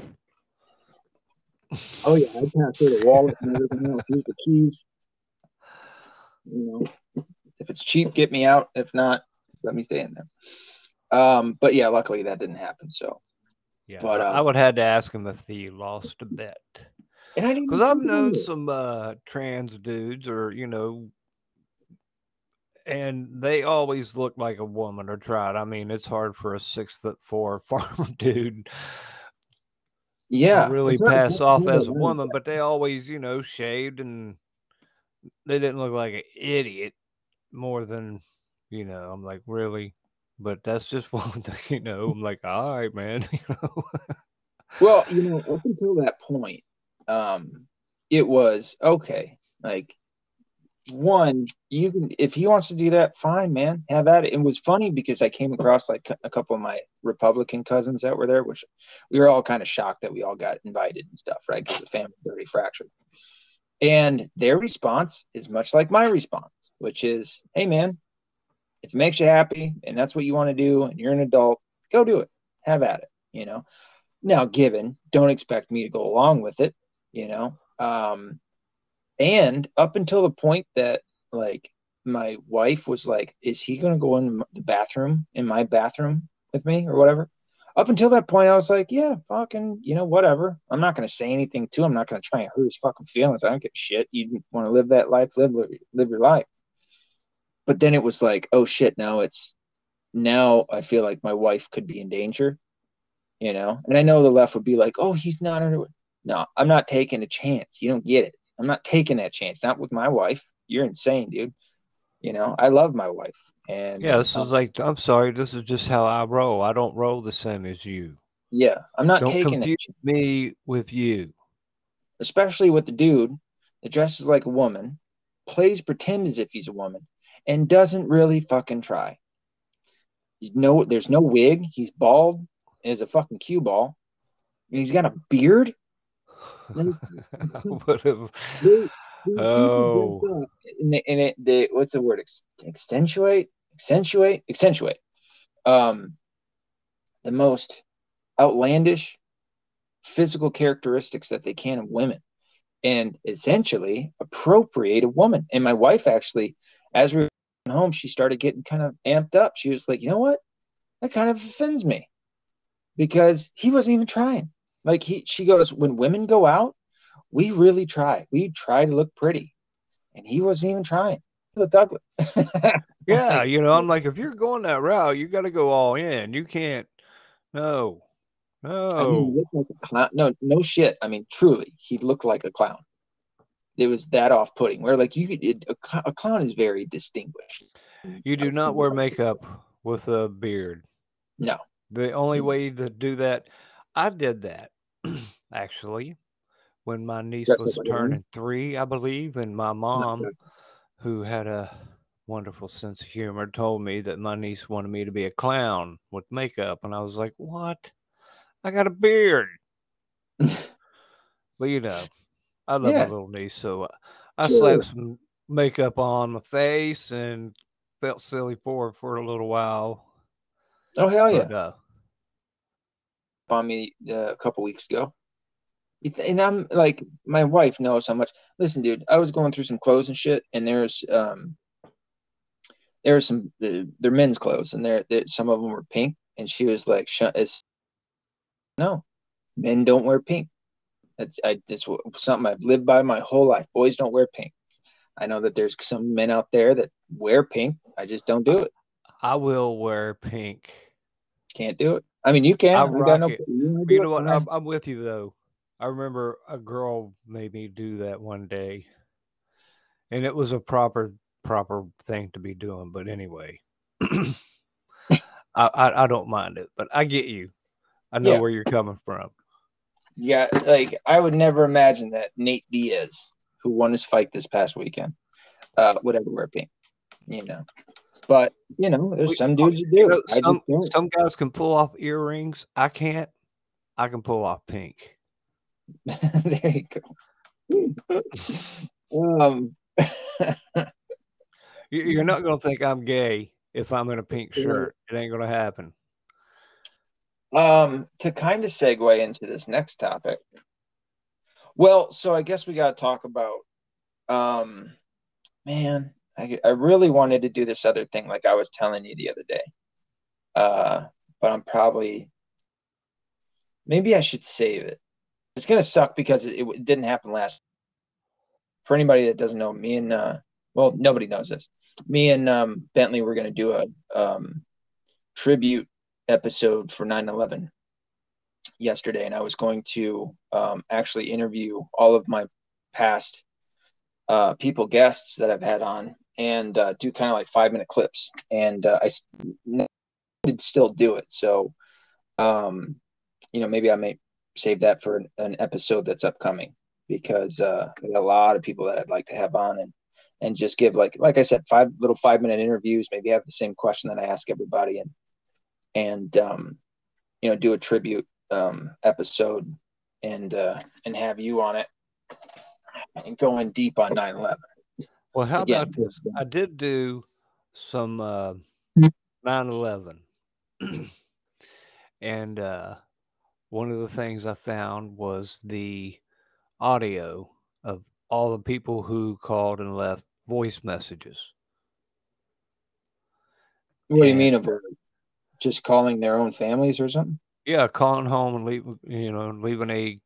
Oh yeah, I can't say the wallet and everything else. Use the keys. You know, if it's cheap, get me out. If not, let me stay in there. Um, but yeah, luckily that didn't happen. So yeah, but uh, I would have had to ask him if he lost a bet. Because I've known it. some uh, trans dudes, or you know, and they always look like a woman or tried. I mean, it's hard for a six foot four <laughs> farm dude. Yeah, really pass off as a woman, but they always, you know, shaved and they didn't look like an idiot more than, you know. I'm like, really? but that's just <laughs> one thing, you know. I'm like, all right, man. <laughs> You know. well, you know, up until that point, um, it was okay. Like one, you can if he wants to do that, fine, man. Have at it. It was funny because I came across like a couple of my Republican cousins that were there, which we were all kind of shocked that we all got invited and stuff, right? Because the family already fractured. And their response is much like my response, which is, "Hey, man, if it makes you happy and that's what you want to do and you're an adult, go do it. Have at it, you know. Now, given, don't expect me to go along with it, you know. Um, and up until the point that like my wife was like, Is he gonna go in the bathroom in my bathroom with me or whatever? Up until that point, I was like, Yeah, fucking, you know, whatever. I'm not gonna say anything to him. I'm not gonna try and hurt his fucking feelings. I don't give a shit. You want to live that life, live live your life but then it was like, oh shit, now it's now I feel like my wife could be in danger, you know. And I know the left would be like, oh, he's not under. No, I'm not taking a chance. You don't get it. I'm not taking that chance. Not with my wife. You're insane, dude. You know, I love my wife. And yeah, this um, is like, I'm sorry, this is just how I roll. I don't roll the same as you. Yeah, I'm not don't taking confuse me with you. Especially with the dude that dresses like a woman, plays pretend as if he's a woman, and doesn't really fucking try. He's no, there's no wig. He's bald as a fucking cue ball. And he's got a beard. <laughs> would have. <laughs> Oh. And, it, and it, the, what's the word? Ex, accentuate, accentuate, accentuate. Um, the most outlandish physical characteristics that they can of women. and essentially appropriate a woman. And my wife actually, as we were home, she started getting kind of amped up. She was like, you know what? That kind of offends me because he wasn't even trying. Like he, she goes, when women go out, we really try. We try to look pretty, and he wasn't even trying. He looked ugly. <laughs> yeah, you know, I'm like, if you're going that route, you got to go all in. You can't. No, no. I mean, like a clown. No, no shit. I mean, truly, he looked like a clown. It was that off-putting. Where like you, it, a, a clown is very distinguished. You do not wear makeup with a beard. No. The only mm-hmm. way to do that, I did that <clears throat> actually when my niece That's was turning three, I believe, and my mom, who had a wonderful sense of humor, told me that my niece wanted me to be a clown with makeup, and I was like, "What? I got a beard." <laughs> but you know, I love yeah. my little niece, so I sure. slapped some makeup on my face and felt silly for for a little while. Oh hell yeah! But, uh, on me uh, a couple weeks ago, and I'm like, my wife knows how much. Listen, dude, I was going through some clothes and shit, and there's um, there are some uh, they're men's clothes, and there some of them were pink, and she was like, "It's no, men don't wear pink." That's I it's something I've lived by my whole life. Boys don't wear pink. I know that there's some men out there that wear pink. I just don't do it. I will wear pink. Can't do it. I mean, you can. I rock no, it. You, you know what? I'm, I'm with you though. I remember a girl made me do that one day, and it was a proper proper thing to be doing. But anyway, <coughs> I, I, I don't mind it, but I get you. I know yeah. where you're coming from. Yeah, like I would never imagine that Nate Diaz, who won his fight this past weekend, uh, would ever wear pink. You know, but you know, there's some dudes who do. You know, some, some guys can pull off earrings. I can't. I can pull off pink. <laughs> there you go. <laughs> <laughs> um, you're not going to think I'm gay if I'm in a pink shirt. It ain't going to happen. Um, to kind of segue into this next topic. Well, so I guess we got to talk about, um, man, I, I really wanted to do this other thing, like I was telling you the other day. Uh, but I'm probably, maybe I should save it it's gonna suck because it, it, didn't happen last. For anybody that doesn't know, me and uh, well, nobody knows this. Me and um, Bentley were gonna do a um, tribute episode for 9/11 yesterday, and I was going to um, actually interview all of my past uh, people guests that I've had on and uh, do kind of like five minute clips. And uh, I did still do it, so um, you know maybe I may save that for an, an episode that's upcoming because uh, a lot of people that I'd like to have on and and just give like like I said five little five minute interviews maybe have the same question that I ask everybody and and um, you know do a tribute um, episode and uh, and have you on it and going deep on 9-11 well how Again, about this i did do some uh, 9-11 <clears throat> and uh, one of the things I found was the audio of all the people who called and left voice messages. What do you mean about just calling their own families or something? Yeah, calling home and leaving, you know, leaving a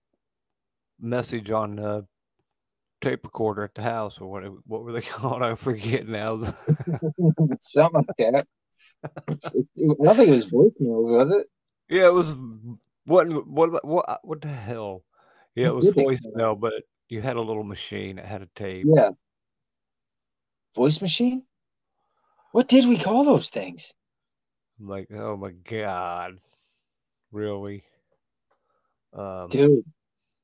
message on the tape recorder at the house or what? What were they <laughs> called? I forget now. <laughs> something like that. I don't think it was voicemails, was it? Yeah, it was what what what what the hell? Yeah, it was voicemail, but you had a little machine that had a tape. Yeah. Voice machine? What did we call those things? I'm like, oh my god. Really? Um, Dude,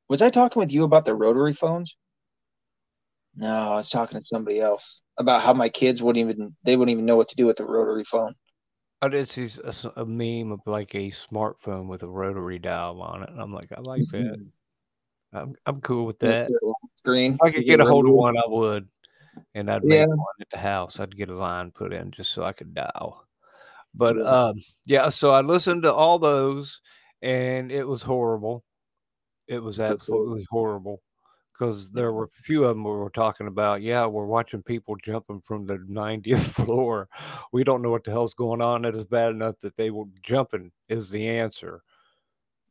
was I talking with you about the rotary phones? No, I was talking to somebody else about how my kids wouldn't even they wouldn't even know what to do with the rotary phone. I did see a, a, meme of like a smartphone with a rotary dial on it, and I'm like, I like that. Mm-hmm. I'm I'm cool with that. Screen. If I could get a hold of one, I would, and I'd make yeah. one at the house. I'd get a line put in just so I could dial. But um, yeah, so I listened to all those, and it was horrible. It was absolutely horrible because there were a few of them we were talking about. Yeah, we're watching people jumping from the 90th <laughs> floor. We don't know what the hell's going on. That is bad enough that they were jumping is the answer.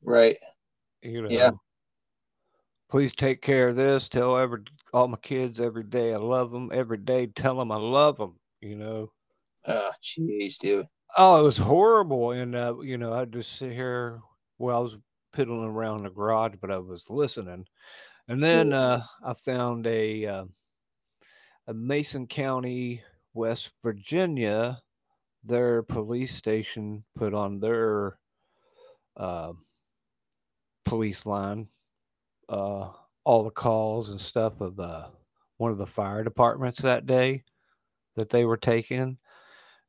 Right. You know. Yeah. Please take care of this. Tell every all my kids every day I love them. Every day, tell them I love them. You know. Oh, jeez, dude. Oh, it was horrible, and uh, you know, I just sit here. Well, I was piddling around the garage, but I was listening, and then uh, I found a uh, a Mason County, West Virginia, their police station put on their uh, police line uh, all the calls and stuff of uh, one of the fire departments that day that they were taking,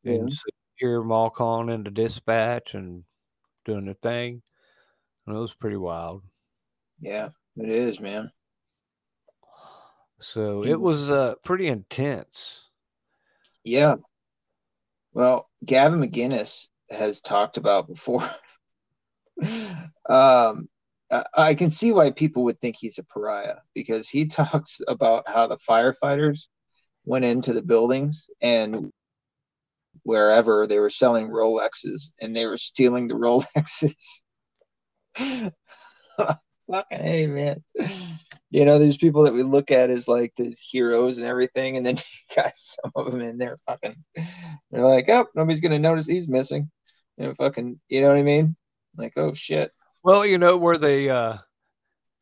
yeah. and so hear them all calling into dispatch and doing their thing, and it was pretty wild. Yeah, it is, man. So it was uh, pretty intense. Yeah. Well, Gavin McInnes has talked about before. <laughs> um, I can see why people would think he's a pariah because he <laughs> talks about how the firefighters went into the buildings and wherever they were selling Rolexes and they were stealing the <laughs> Rolexes. Fucking hey, man. You know, there's people that we look at as like the heroes and everything, and then <laughs> you got some of them in there fucking. They're like, oh, nobody's gonna notice he's missing. You know, fucking. You know what I mean? Like, oh shit. Well, you know where they uh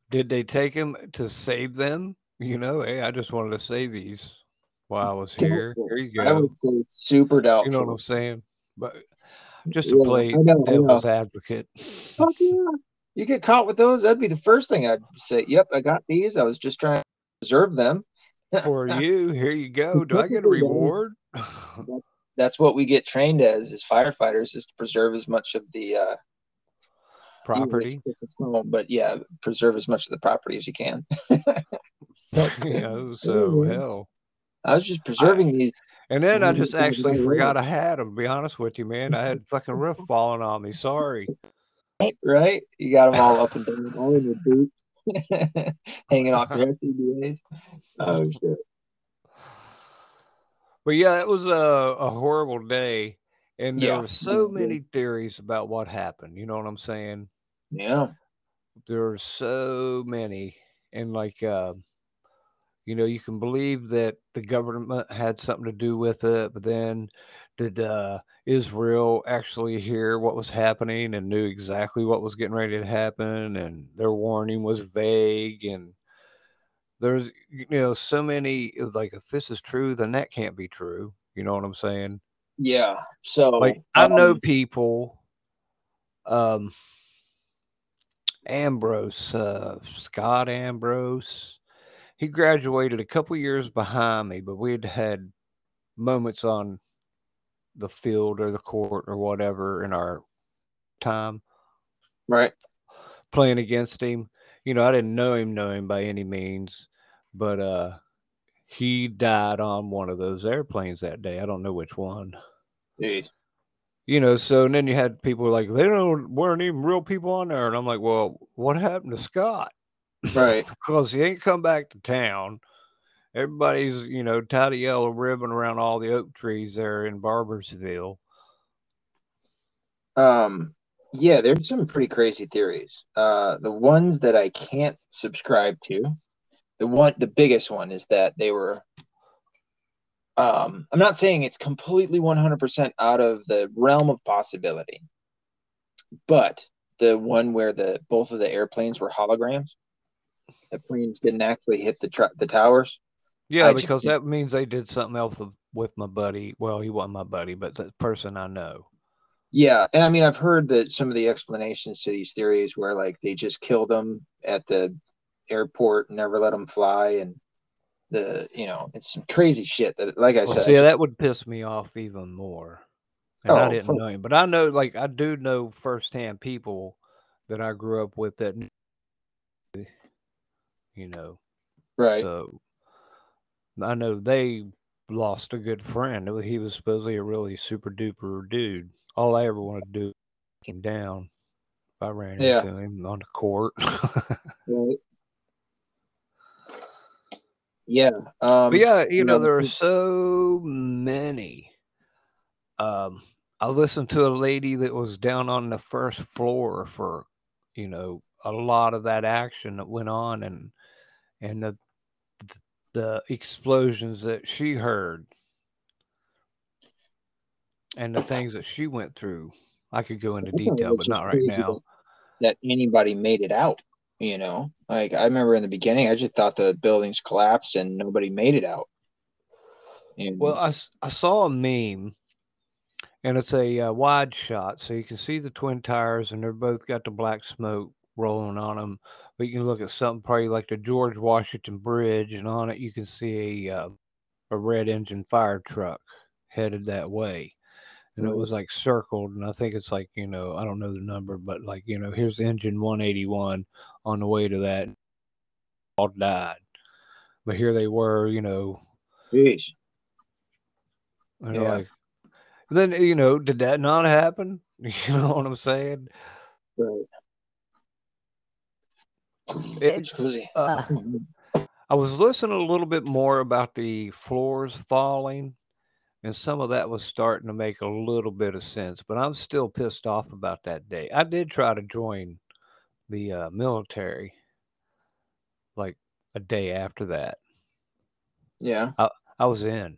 did they take him to save them? You know, hey, I just wanted to save these while I was here. <laughs> Here you go. I would say super doubtful. You know what I'm saying? But just to yeah, play know, devil's advocate. Fuck yeah you get caught with those, that'd be the first thing I'd say. Yep, I got these. I was just trying to preserve them. <laughs> For you, here you go. Do I get a <laughs> reward? That's what we get trained as as firefighters is to preserve as much of the uh, property. But yeah, preserve as much of the property as you can. <laughs> yeah, so hell. I was just preserving I, these. And then I just actually forgot I had them. To be honest with you, man, I had fucking roof falling on me. Sorry right? You got them all up and down, all in your boots, <laughs> hanging off your SCBAs. Oh shit! But yeah, it was a, a horrible day, and there yeah. were so many theories about what happened. You know what I'm saying? Yeah. There are so many, and like, uh, you know, you can believe that the government had something to do with it, but then did uh, Israel actually hear what was happening and knew exactly what was getting ready to happen, and their warning was vague, and there's you know so many like if this is true, then that can't be true. You know what I'm saying? Yeah. So like I know um people, um, Ambrose, uh, Scott Ambrose. He graduated a couple years behind me, but we'd had moments on the field or the court or whatever in our time. Right. Playing against him. You know, I didn't know him, know him by any means, but uh he died on one of those airplanes that day. I don't know which one. Jeez. You know, so and then you had people like they don't weren't even real people on there, and I'm like, well, what happened to Scott? Right. <laughs> because he ain't come back to town everybody's you know tied a yellow ribbon around all the oak trees there in Barboursville. Um, yeah, there's some pretty crazy theories. Uh, the ones that I can't subscribe to, the one, the biggest one is that they were. Um, I'm not saying it's completely 100% out of the realm of possibility, but the one where the both of the airplanes were holograms, the planes didn't actually hit the tr- the towers. Yeah, I because just, that means they did something else with my buddy. Well, he wasn't my buddy, but the person I know. Yeah, and I mean, I've heard that some of the explanations to these theories where like they just killed them at the airport, never let them fly, and the you know it's some crazy shit that, like I well, said, yeah, that would piss me off even more. And oh, I didn't for, know him, but I know, like, I do know firsthand people that I grew up with that, you know, right. So I know they lost a good friend. He was supposedly a really super duper dude. All I ever wanted to do was him down. If I ran yeah. into him on the court. <laughs> right. Yeah. Um, but yeah, you, you know, know, there are so many. Um, I listened to a lady that was down on the first floor for, you know, a lot of that action that went on and and the the explosions that she heard and the things that she went through. I could go into detail, but not right now. That anybody made it out, you know. Like I remember in the beginning, I just thought the buildings collapsed and nobody made it out. And, well, I I saw a meme, and it's a uh, wide shot, so you can see the twin towers, and they're both got the black smoke rolling on them. But you can look at something probably like the George Washington Bridge, and on it you can see a uh, a red engine fire truck headed that way. And it was like circled and i think it's like you know i don't know the number but like you know here's engine 181 on the way to that all died. But here they were you know. Jeez. yeah. like then you know did that not happen? <laughs> You know what i'm saying? Right uh, <laughs> I was listening a little bit more about the floors falling and some of that was starting to make a little bit of sense but i'm still pissed off about that day. I did try to join the uh, military like a day after that. Yeah. I, I was in.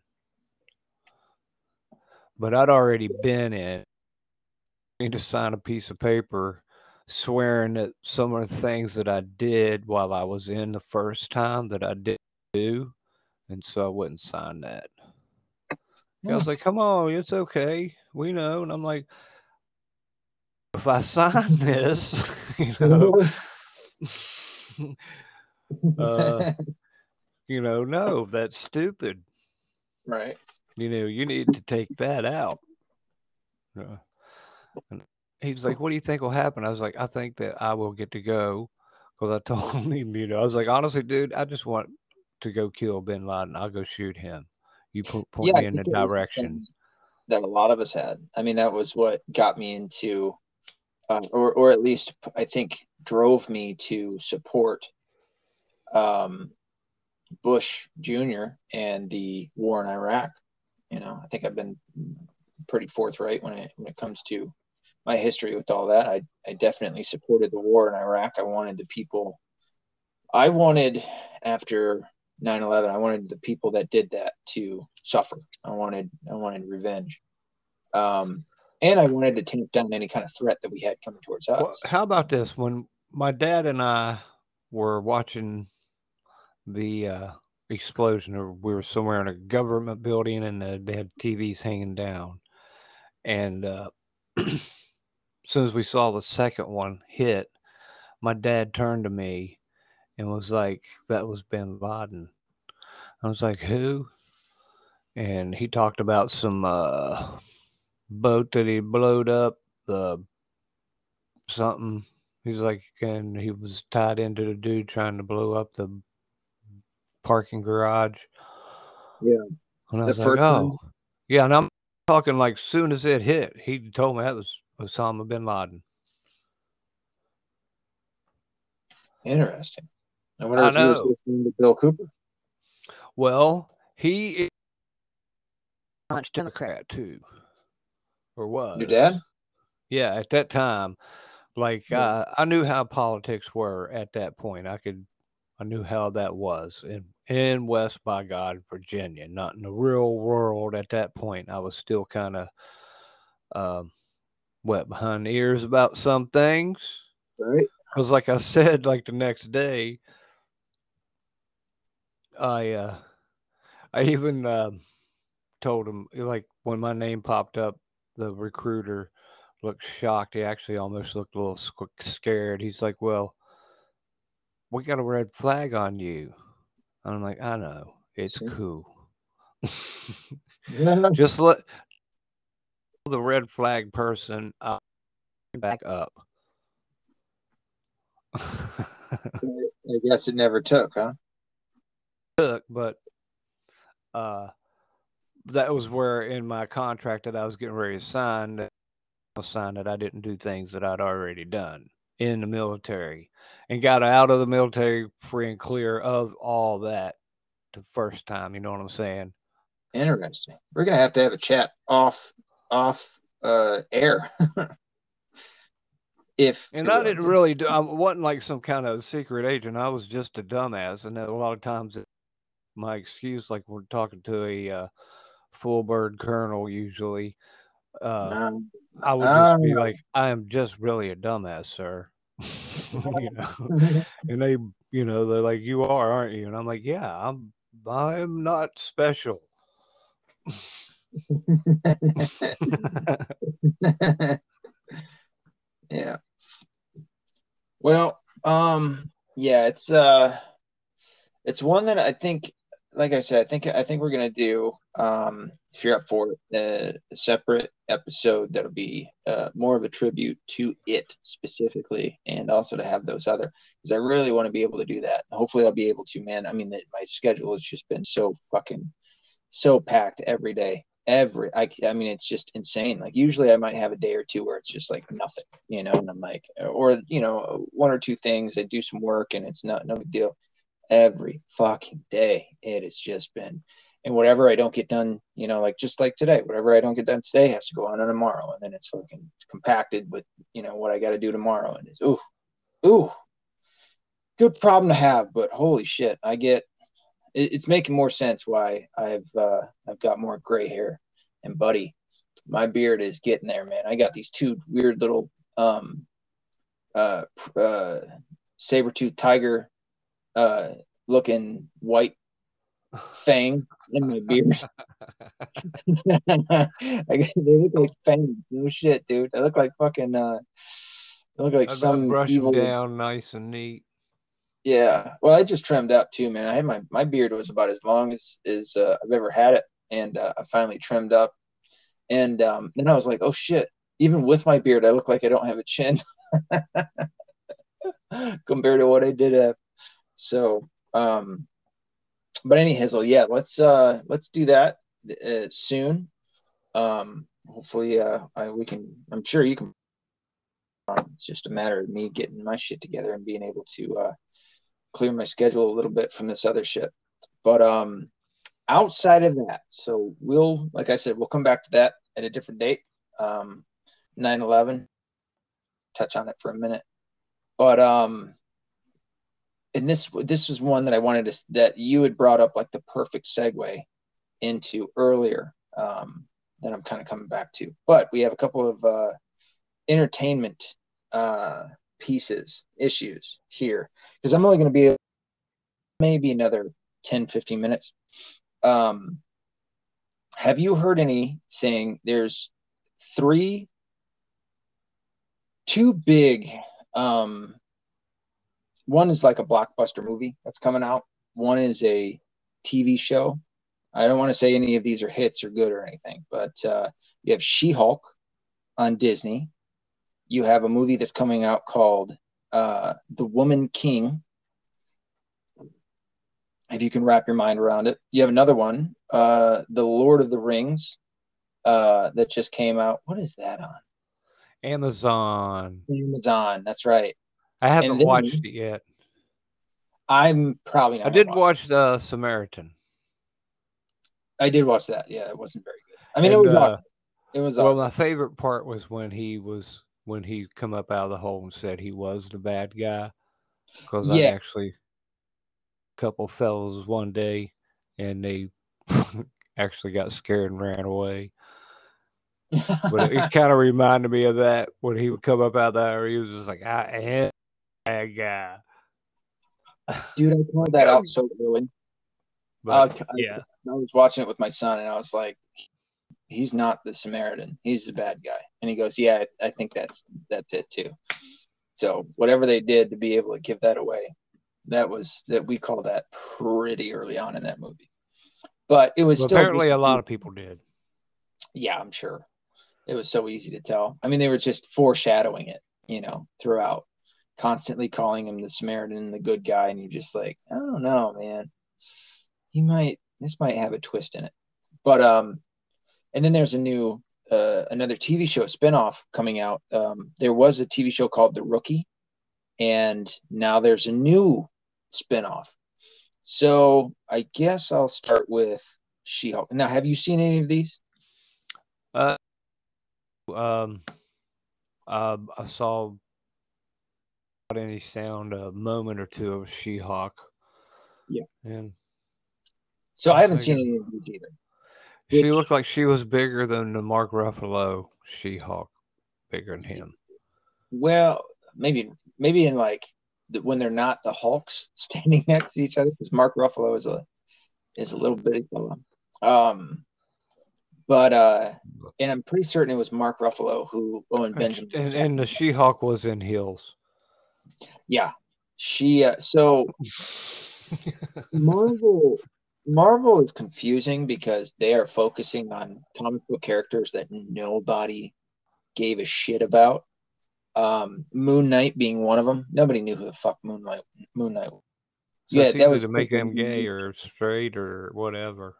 But i'd already been in. I need to sign a piece of paper swearing at some of the things that i did while i was in the first time that i didn't do and so i wouldn't sign that I was like, come on, it's okay. We know. And I'm like, if I <laughs> sign this, <laughs> you know, <laughs> uh, you know, no, that's stupid. Right. You know, you need to take that out. Uh, and he was like, what do you think will happen? I was like, I think that I will get to go because I <laughs> told him, you know, I was like, honestly, dude, I just want to go kill bin Laden. I'll go shoot him. You point yeah, me in the direction that a lot of us had. I mean, that was what got me into, uh, or or at least I think drove me to support um, Bush Jr. and the war in Iraq. You know, I think I've been pretty forthright when it when it comes to my history with all that. I I definitely supported the war in Iraq. I wanted the people. I wanted after 9-11 i wanted the people that did that to suffer i wanted i wanted revenge um, and i wanted to tamp down any kind of threat that we had coming towards us well, how about this when my dad and i were watching the uh, explosion or we were somewhere in a government building and uh, they had tvs hanging down and uh, <clears throat> as soon as we saw the second one hit my dad turned to me and was like, that was bin Laden. I was like, who? And he talked about some uh, boat that he blowed up, the something. He's like, and he was tied into the dude trying to blow up the parking garage. Yeah. And I was like, oh, yeah. And I'm talking like soon as it hit, he told me that was Osama bin Laden. Interesting. I wonder I if know. he was listening to Bill Cooper. Well, he is much Democrat too, or was your dad? Yeah, at that time, like yeah. uh, I knew how politics were at that point. I could, I knew how that was in in West by God, Virginia, not in the real world at that point. I was still kind of um, wet behind the ears about some things, right? Because, like I said, like the next day, I uh, I even uh, told him like when my name popped up, the recruiter looked shocked. He actually almost looked a little scared. He's like, "Well, we got a red flag on you." And I'm like, "I know, it's cool." <laughs> <laughs> Just let the red flag person uh, back up. I guess it never took, huh? took, but uh, that was where in my contract that I was getting ready to sign that I signed that I didn't do things that I'd already done in the military and got out of the military free and clear of all that the first time. You know what I'm saying? Interesting. We're gonna have to have a chat off off uh air. <laughs> if and I didn't really do, I wasn't like some kind of secret agent. I was just a dumbass, and a lot of times it, my excuse, like we're talking to a uh, full bird colonel, usually, uh, um, I would just um, be like, "I am just really a dumbass, sir." <laughs> you know, <laughs> and they, you know, they're like, "You are, aren't you?" And I'm like, "Yeah, I'm. I'm not special." <laughs> yeah. Well, um, yeah, it's uh, it's one that I think, like I said, I think I think we're gonna do. Um, if you're up for it, a separate episode that'll be uh, more of a tribute to it specifically, and also to have those other because I really want to be able to do that. Hopefully, I'll be able to. Man, I mean, my schedule has just been so fucking so packed every day. Every, I, I mean, it's just insane. Like usually, I might have a day or two where it's just like nothing, you know, and I'm like, or you know, one or two things. I do some work, and it's not no big deal. Every fucking day, it has just been and whatever I don't get done, you know, like just like today, whatever I don't get done today has to go on tomorrow, and then it's fucking compacted with you know what I got to do tomorrow, and it's ooh, ooh, good problem to have, but holy shit, I get it, it's making more sense why I've uh, I've got more gray hair, and buddy, my beard is getting there, man. I got these two weird little um uh uh saber tooth tiger uh looking white fang in my beard. <laughs> <laughs> they look like fangs. No shit, dude. They look like fucking. Uh, they look like I some brush evil. down nice and neat. Yeah, well, I just trimmed up too, man. I had my my beard was about as long as as uh, I've ever had it, and uh, I finally trimmed up. And um, then I was like, oh shit! Even with my beard, I look like I don't have a chin <laughs> compared to what I did have. So, um, but any Hizzle, yeah, let's uh let's do that uh, soon. Um, hopefully, uh, I, we can. I'm sure you can. Um, it's just a matter of me getting my shit together and being able to uh, clear my schedule a little bit from this other shit. But um, outside of that, so we'll, like I said, we'll come back to that at a different date. Um, 9/11. Touch on it for a minute, but um, and this this was one that I wanted to that you had brought up like the perfect segue into earlier um, that I'm kind of coming back to. But we have a couple of uh, entertainment uh, pieces issues here because I'm only going to be maybe another 10 15 minutes. Um, have you heard anything? There's three, two big um, one is like a blockbuster movie that's coming out. One is a TV show. I don't want to say any of these are hits or good or anything, but uh, you have She Hulk on Disney. You have a movie that's coming out called uh, The Woman King. If you can wrap your mind around it, you have another one, uh, The Lord of the Rings, uh, that just came out. What is that on? Amazon. Amazon. That's right. I haven't then, watched it yet. I'm probably not. I did watch the Samaritan. I did watch that. Yeah, it wasn't very good. I mean, and, it was. Uh, it was. Well, my favorite part was when he was when he come up out of the hole and said he was the bad guy. Because yeah. I actually, a couple fellas one day, and they <laughs> actually got scared and ran away but it, it <laughs> kind of reminded me of that when he would come up out there. He was just like, I am bad guy. Dude, I <laughs> pointed that out so early. But, uh, yeah. I, I was watching it with my son and I was like, he's not the Samaritan. He's the bad guy. And he goes, yeah, I, I think that's, that's it too. So whatever they did to be able to give that away, that was that we call that pretty early on in that movie. But it was well, apparently a lot of people did. Yeah, I'm sure. It was so easy to tell. I mean, they were just foreshadowing it, you know, throughout constantly calling him the Samaritan, the good guy, and you're just like, I don't know, man. He might this might have a twist in it. But um and then there's a new uh another TV show spinoff coming out. Um there was a TV show called The Rookie, and now there's a new spinoff. So I guess I'll start with She-Hulk. Now, have you seen any of these? Uh, um, uh, I saw any sound a moment or two of She-Hulk. Yeah, and so I haven't seen any of these either. She looked like she was bigger than the Mark Ruffalo She-Hulk, bigger than him. Well, maybe maybe in like the, when they're not the Hulks <laughs> standing next to each other, because Mark Ruffalo is a is a little bitty fella. Um, but uh, and I'm pretty certain it was Mark Ruffalo who Owen Benjamin and, and the She-Hulk was in heels. Yeah, she. Uh, so <laughs> Marvel Marvel is confusing because they are focusing on comic book characters that nobody gave a shit about. Um, Moon Knight being one of them. Nobody knew who the fuck Moon Knight Moon Knight. So yeah, that was to make them gay or straight or whatever.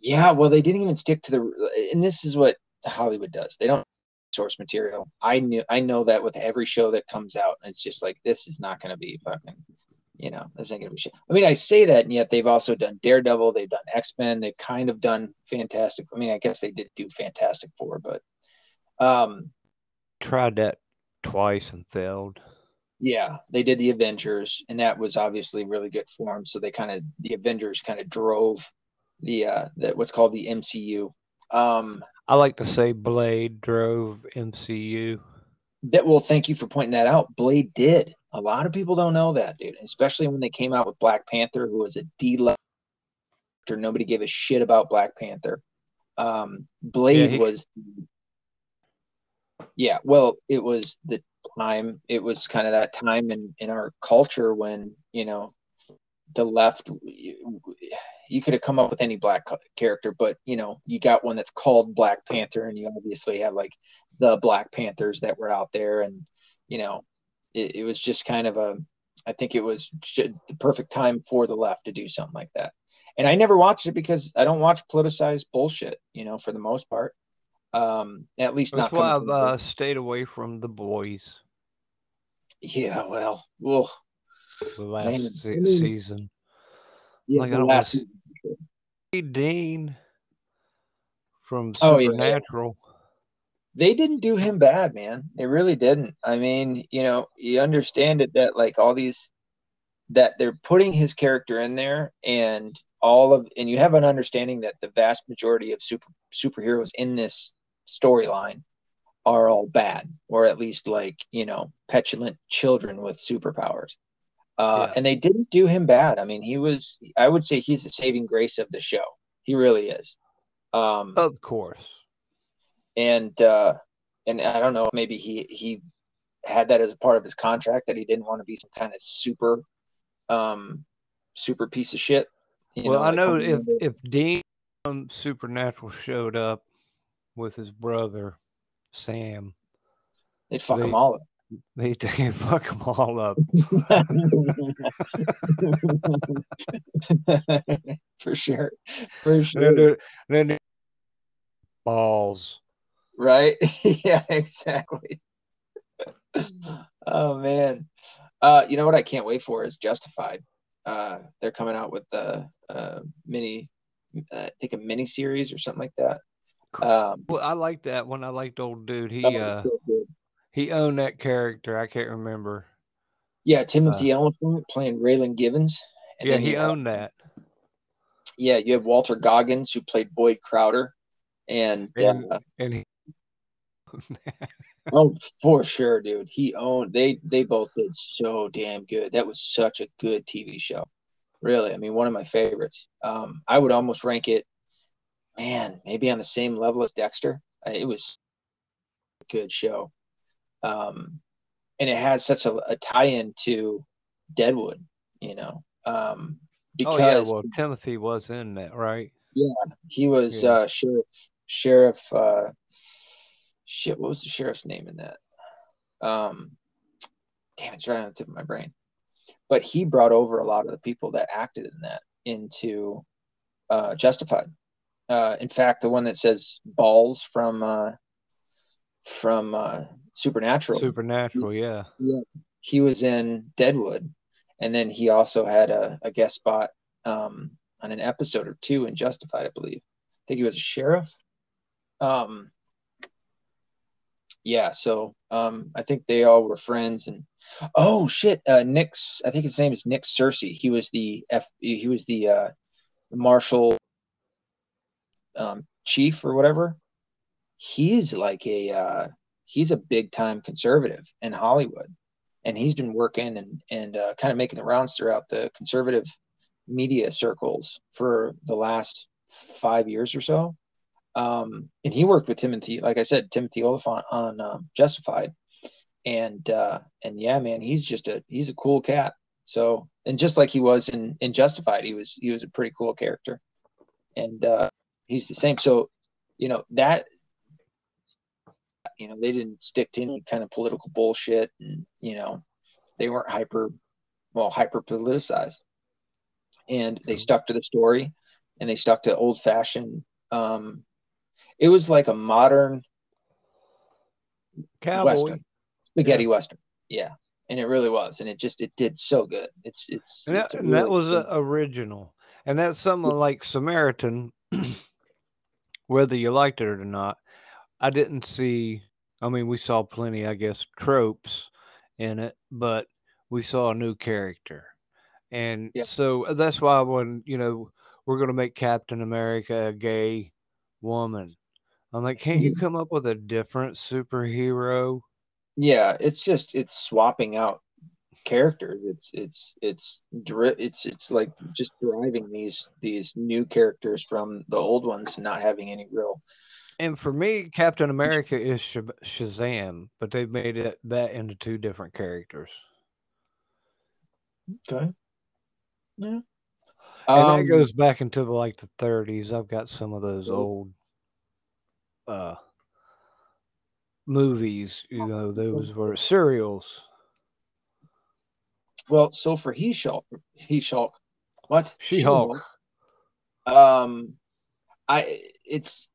Yeah, well, they didn't even stick to the. And this is what Hollywood does. They don't source material. I knew I know that with every show that comes out. It's just like this is not going to be fucking you know, this ain't gonna be shit. I mean, I say that, and yet they've also done Daredevil, they've done X Men, they've kind of done Fantastic. I mean, I guess they did do Fantastic Four, but um, tried that twice and failed. Yeah, they did the Avengers, and that was obviously really good for them. So they kind of the Avengers kind of drove the uh the what's called the MCU. Um, I like to say Blade drove MCU. That well, thank you for pointing that out. Blade did. A lot of people don't know that, dude. Especially when they came out with Black Panther, who was a D level. Nobody gave a shit about Black Panther. Um, Blade yeah, he... was. Yeah, well, it was the time. It was kind of that time in in our culture when you know the left. You, you could have come up with any black character, but you know you got one that's called Black Panther, and you obviously have like the Black Panthers that were out there, and you know it, it was just kind of a I think it was the perfect time for the left to do something like that. And I never watched it because I don't watch politicized bullshit, you know, for the most part. Um, at least That's not. why I've uh, stayed away from the boys. Yeah, well, well, the last man, se- I mean, season. Yeah, like, the last season. Dean from Supernatural. Oh, yeah they didn't do him bad, man. They really didn't. I mean, you know, you understand it that like all these that they're putting his character in there and all of and you have an understanding that the vast majority of super superheroes in this storyline are all bad or at least like, you know, petulant children with superpowers. Uh, yeah. and they didn't do him bad. I mean, he was I would say he's the saving grace of the show. He really is. Um, of course and uh, and I don't know, maybe he he had that as a part of his contract that he didn't want to be some kind of super um super piece of shit. well, know, I like know if if Dean Supernatural showed up with his brother Sam, they'd fuck they, them all up. They <laughs> they fuck them all up. <laughs> For sure, for sure. then, then balls right? <laughs> yeah, exactly. oh man. Uh, you know what I can't wait for is Justified. Uh, they're coming out with the uh, mini, uh, I think a mini series or something like that. Um, well, I like that one. I liked old dude. He uh, so he owned that character. I can't remember. Yeah, Timothy uh, Olyphant playing Raylan Givens. yeah, he owned that. Yeah, you have Walton Goggins who played Boyd Crowder, and and, uh, and he <laughs> oh, <laughs> for sure, dude. He owned. They they both did so damn good. That was such a good TV show. Really, I mean, one of my favorites. Um, I would almost rank it, man, maybe on the same level as Dexter. It was a good show, um, and it has such a, a tie-in to Deadwood. You know, um, because oh yeah, well, Timothy was in that, right? Yeah, he was yeah. uh, sheriff. Sheriff. Uh, shit, what was the sheriff's name in that? Um, damn, it's right on the tip of my brain. But he brought over a lot of the people that acted in that into uh, Justified. Uh, in fact, the one that says balls from uh, from uh, Supernatural. Supernatural, he, yeah. Yeah. He was in Deadwood, and then he also had a, a guest spot um, on an episode or two in Justified, I believe. I think he was a sheriff. Um, yeah, so um, I think they all were friends. And oh shit, uh, Nick's I think his name is Nick Searcy. He was the F. He was the uh, marshal um, chief or whatever. He's like a uh, he's a big time conservative in Hollywood, and he's been working and and uh, kind of making the rounds throughout the conservative media circles for the last five years or so. Um, and he worked with Timothy, like I said, Timothy Olyphant on um, Justified, and uh, and yeah, man, he's just a he's a cool cat. So and just like he was in in Justified, he was he was a pretty cool character, and uh, he's the same. So you know that you know they didn't stick to any kind of political bullshit, and you know they weren't hyper well hyper politicized, and they stuck to the story, and they stuck to old fashioned um, it was like a modern Cowboy. western, spaghetti yeah. western. Yeah, and it really was, and it just it did so good. It's it's and that, it's and that was uh, original, and that's something like Samaritan. <clears throat> whether you liked it or not, I didn't see. I mean, we saw plenty, I guess, tropes in it, but we saw a new character, and yep. so uh, that's why when you know we're going to make Captain America a gay woman, I'm like, can't you come up with a different superhero? Yeah, it's just it's swapping out characters. It's it's it's it's it's like just deriving these these new characters from the old ones, not having any real. And for me, Captain America is Shazam, but they've made it that into two different characters. Okay. Yeah. And um, that goes back into the like the 30s. I've got some of those old uh movies, you know, those were serials. Well, so for He Hulk, He Hulk, what She Hulk? Um, I it's.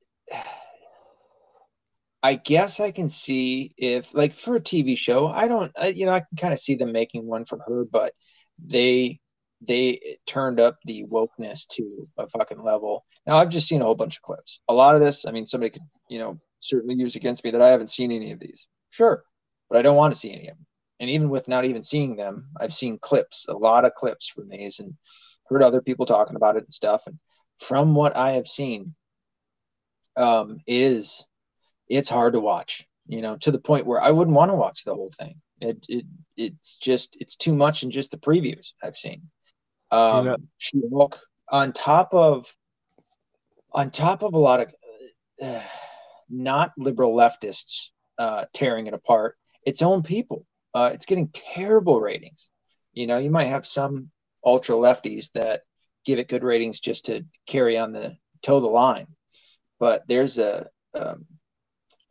I guess I can see if, like, for a TV show, I don't, I, you know, I can kind of see them making one for her, but they they turned up the wokeness to a fucking level. Now I've just seen a whole bunch of clips. A lot of this, I mean, somebody could, you know, certainly use against me that I haven't seen any of these. Sure, but I don't want to see any of them. And even with not even seeing them, I've seen clips, a lot of clips from these, and heard other people talking about it and stuff. And from what I have seen, um, it is it's hard to watch. You know, to the point where I wouldn't want to watch the whole thing. It it it's just it's too much in just the previews I've seen. Um, yeah. She Hulk on top of on top of a lot of uh, not liberal leftists uh, tearing it apart. Its own people. Uh, it's getting terrible ratings. You know, you might have some ultra lefties that give it good ratings just to carry on the toe the line, but there's a, um,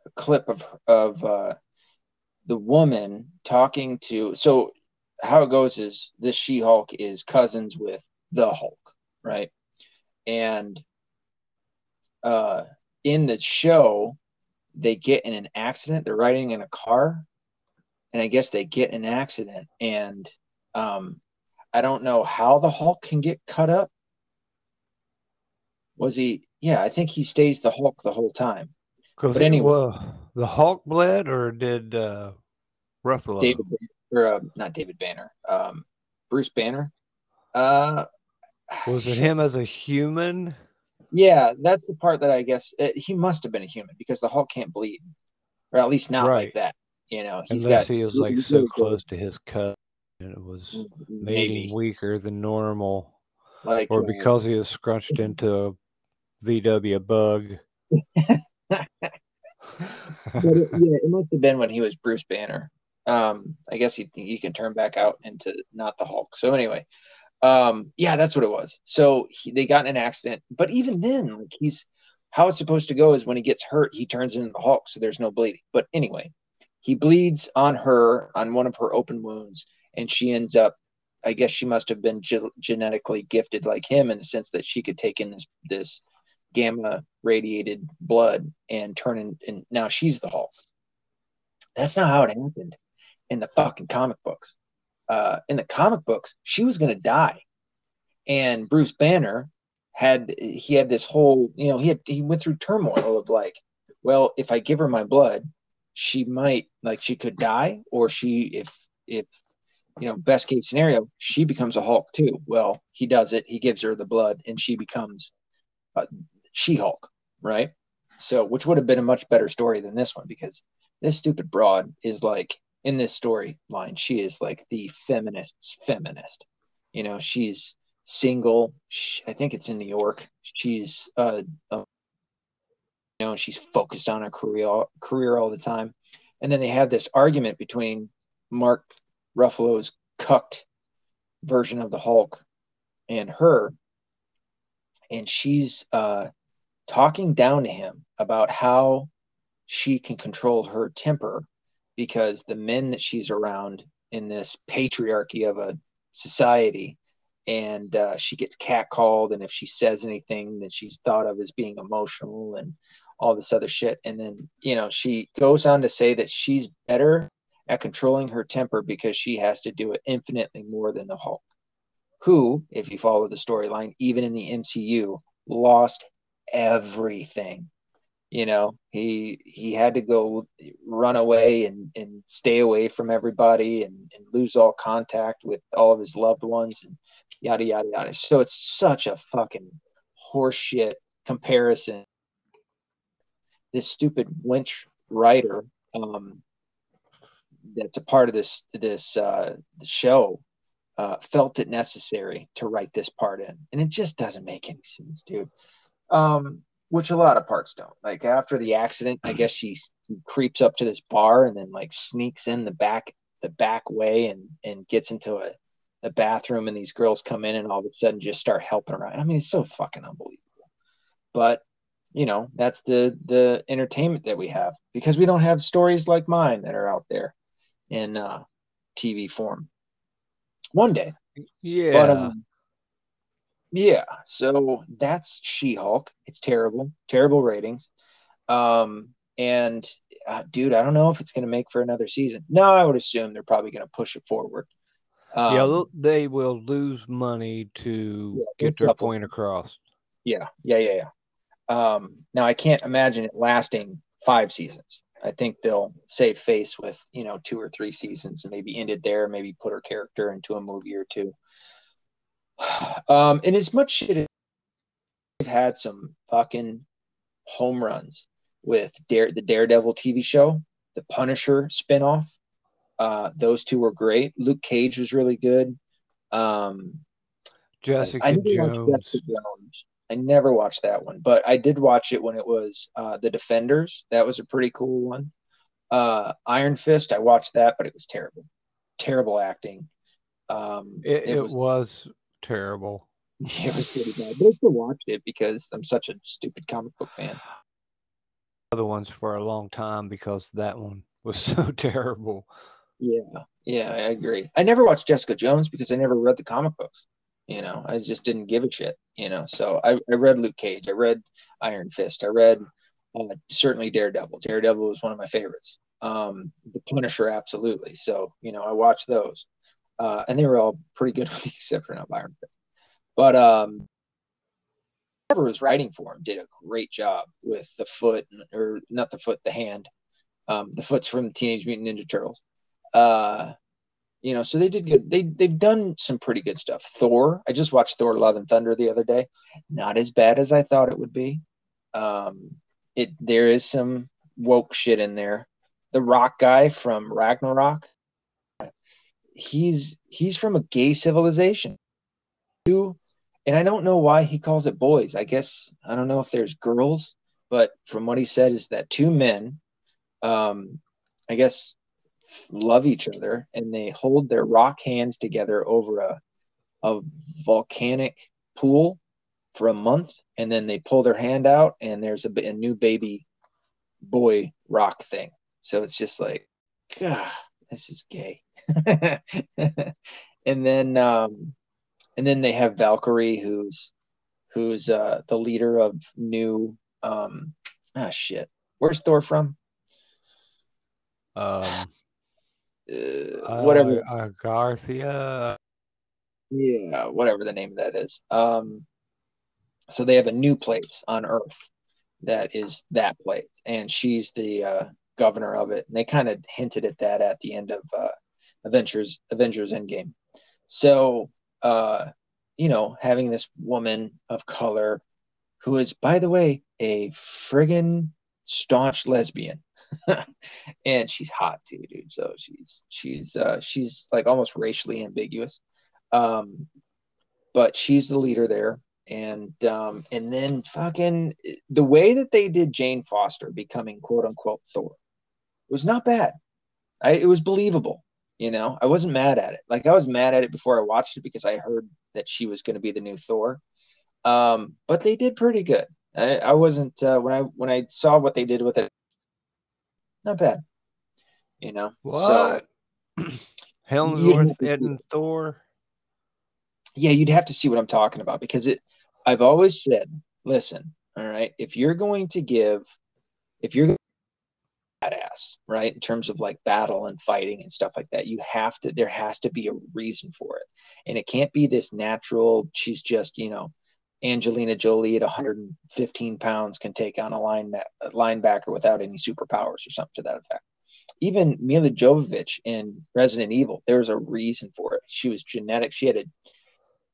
a clip of of uh, the woman talking to. So how it goes is this She Hulk is cousins with the Hulk, right? And uh, in the show, they get in an accident. They're riding in a car, and I guess they get in an accident. And um, I don't know how the Hulk can get cut up. Was he? Yeah, I think he stays the Hulk the whole time. But anyway, well, the Hulk bled, or did uh, Ruffalo? David, or uh, not David Banner, um, Bruce Banner. Uh, was it him as a human? Yeah, that's the part that I guess it, uh, he must have been a human because the Hulk can't bleed, or at least not right. like that. You know, he's unless got, he was like so close to his cut, and it was mm-hmm, made him weaker than normal, like, or uh, because he was scrunched into a VW bug. <laughs> <laughs> it, yeah, it must have been when he was Bruce Banner. Um, I guess he he can turn back out into not the Hulk. So anyway, um, yeah, that's what it was. So he, they got in an accident, but even then, like he's how it's supposed to go is when he gets hurt, he turns into the Hulk, so there's no bleeding. But anyway, he bleeds on her on one of her open wounds, and she ends up. I guess she must have been ge- genetically gifted like him in the sense that she could take in this this gamma radiated blood and turn in, and now she's the Hulk. That's not how it happened in the fucking comic books uh, in the comic books, she was to die. And Bruce Banner had he had this whole, you know, he had he went through turmoil of like, well, if I give her my blood, she might like she could die, or she if if you know, best case scenario, she becomes a Hulk too. Well, he does it. He gives her the blood, and she becomes uh, She Hulk, right? So, which would have been a much better story than this one because this stupid broad is like in this storyline, she is like the feminist's feminist. You know, she's single. She, I think it's in New York. She's uh, you know, she's focused on her career career all the time. And then they have this argument between Mark Ruffalo's cucked version of the Hulk and her, and she's uh, talking down to him about how she can control her temper because the men that she's around in this patriarchy of a society and uh, she gets catcalled and if she says anything then she's thought of as being emotional and all this other shit and then you know she goes on to say that she's better at controlling her temper because she has to do it infinitely more than the Hulk, who, if you follow the storyline, even in the MCU, lost everything. You know, he he had to go run away and, and stay away from everybody and, and lose all contact with all of his loved ones and yada yada yada. So it's such a fucking horseshit comparison. This stupid winch writer um, that's a part of this this uh, show uh, felt it necessary to write this part in, and it just doesn't make any sense, dude. Um, which a lot of parts don't. Like after the accident, I guess she, creeps up to this bar and then like sneaks in the back the back way and and gets into a, a bathroom, and these girls come in and all of a sudden just start helping around. I mean, it's so fucking unbelievable. But you know, that's the the entertainment that we have because we don't have stories like mine that are out there in uh, TV form. One day. Yeah. But, um, yeah. So that's She Hulk. It's terrible, terrible ratings. Um, and uh, dude, I don't know if it's going to make for another season. No, I would assume they're probably going to push it forward. Um, yeah, they will lose money to yeah, get their point across. Yeah, yeah, yeah, yeah. Um, now I can't imagine it lasting five seasons. I think they'll save face with you know two or three seasons and maybe end it there. Maybe put her character into a movie or two. <sighs> Um, and as much shit, they've had some fucking home runs with Dare the Daredevil TV show, the Punisher spinoff. Uh, those two were great. Luke Cage was really good. Um, Jessica, Jones. Jessica Jones. I never watched that one, but I did watch it when it was uh, The Defenders. That was a pretty cool one. Uh, Iron Fist, I watched that, but it was terrible. Terrible acting. Um, it, it, it was, terrible. <laughs> It was pretty bad, but I still watched it because I'm such a stupid comic book fan. Other ones for a long time because that one was <laughs> so terrible. Yeah, yeah, I agree. I never watched Jessica Jones because I never read the comic books. You know, I just didn't give a shit. You know, so I, I read Luke Cage, I read Iron Fist, I read uh, certainly Daredevil. Daredevil was one of my favorites. Um, the Punisher, absolutely. So you know, I watched those, uh, and they were all pretty good <laughs> with the exception of Iron. But um, whoever was writing for him did a great job with the foot, or not the foot, the hand. Um, the foot's from Teenage Mutant Ninja Turtles. Uh, you know, so they did good. They they've done some pretty good stuff. Thor, I just watched Thor: Love and Thunder the other day. Not as bad as I thought it would be. Um, it there is some woke shit in there. The Rock guy from Ragnarok, he's he's from a gay civilization. And I don't know why he calls it boys. I guess I don't know if there's girls, but from what he said is that two men, um, I guess love each other and they hold their rock hands together over a, a volcanic pool for a month and then they pull their hand out and there's a, a new baby boy rock thing so it's just like god this is gay <laughs> and then um and then they have valkyrie who's who's uh the leader of new um ah shit where's thor from um uh, whatever. Uh, Garthia. Yeah, whatever the name of that is. Um, so they have a new place on Earth that is that place, and she's the uh, governor of it. And they kind of hinted at that at the end of uh, Avengers Avengers Endgame. So, uh, you know, having this woman of color who is, by the way, a friggin' staunch lesbian. <laughs> and she's hot too, dude. So she's she's uh she's like almost racially ambiguous. Um but she's the leader there. And um and then fucking the way that they did Jane Foster becoming quote unquote Thor was not bad. I it was believable, you know. I wasn't mad at it. Like I was mad at it before I watched it because I heard that she was gonna be the new Thor. Um, but they did pretty good. I, I wasn't uh, when I when I saw what they did with it. Not bad, you know. What? So, Hemsworth, Ed, and Thor. Yeah, you'd have to see what I'm talking about because it. I've always said, listen, all right, if you're going to give, if you're right, in terms of like battle and fighting and stuff like that, you have to. There has to be a reason for it, and it can't be this natural. She's just, you know Angelina Jolie at 115 pounds can take on a line a linebacker without any superpowers or something to that effect. Even Milla Jovovich in Resident Evil, there was a reason for it. She was genetic. She had a,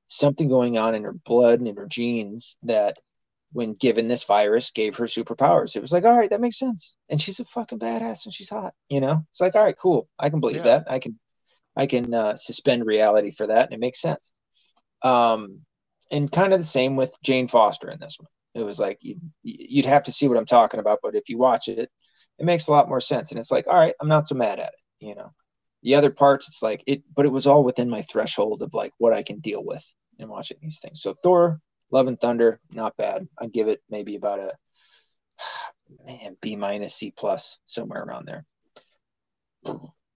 something going on in her blood and in her genes that, when given this virus, gave her superpowers. It was like, all right, that makes sense. And she's a fucking badass and she's hot. You know, it's like, all right, cool. I can believe yeah. that. I can, I can uh, suspend reality for that, and it makes sense. Um, and kind of the same with Jane Foster in this one. It was like you, you'd have to see what I'm talking about, but if you watch it, it makes a lot more sense. And it's like, all right, I'm not so mad at it, you know. The other parts, it's like it, but it was all within my threshold of like what I can deal with in watching these things. So Thor, Love and Thunder, not bad. I give it maybe about a <sighs> man B minus C plus somewhere around there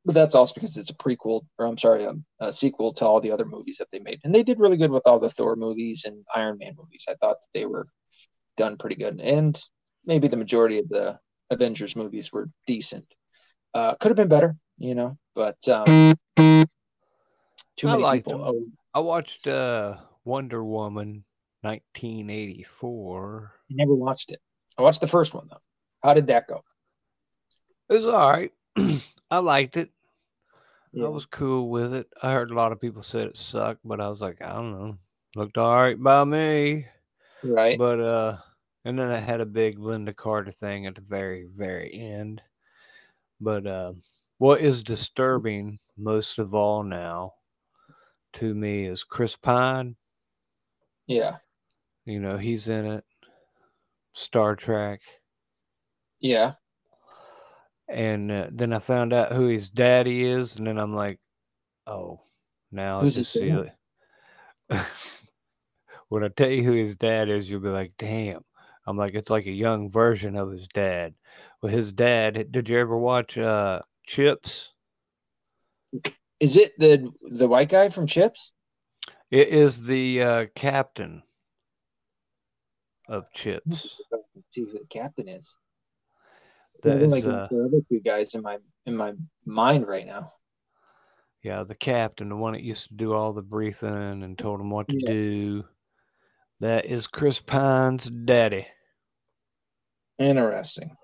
but that's also because it's a prequel, or I'm sorry, a, um, a, sequel to all the other movies that they made, and they did really good with all the Thor movies and Iron Man movies. I thought they were done pretty good, and maybe the majority of the Avengers movies were decent. Uh, could have been better, you know, but um, too many I people. Oh, I watched uh, Wonder Woman 1984. I never watched it. I watched the first one though. How did that go? It was all right. <clears throat> I liked it. Yeah. I was cool with it. I heard a lot of people said it sucked, but I was like, I don't know. Looked all right by me. Right. But uh and then I had a big Lynda Carter thing at the very, very end. But uh what is disturbing most of all now to me is Chris Pine. Yeah. You know, he's in it. Star Trek. Yeah and uh, then I found out who his daddy is, and then I'm like, oh, now Who's I just see it. <laughs> when I tell you who his dad is, you'll be like, damn. I'm like, it's like a young version of his dad. Well, his dad. Did you ever watch uh, Chips? Is it the the white guy from Chips? It is the uh, captain of Chips. See who the captain is. That is, like uh, the other two guys in my in my mind right now. Yeah, the captain, the one that used to do all the briefing and told him what to yeah. do. That is Chris Pine's daddy. Interesting.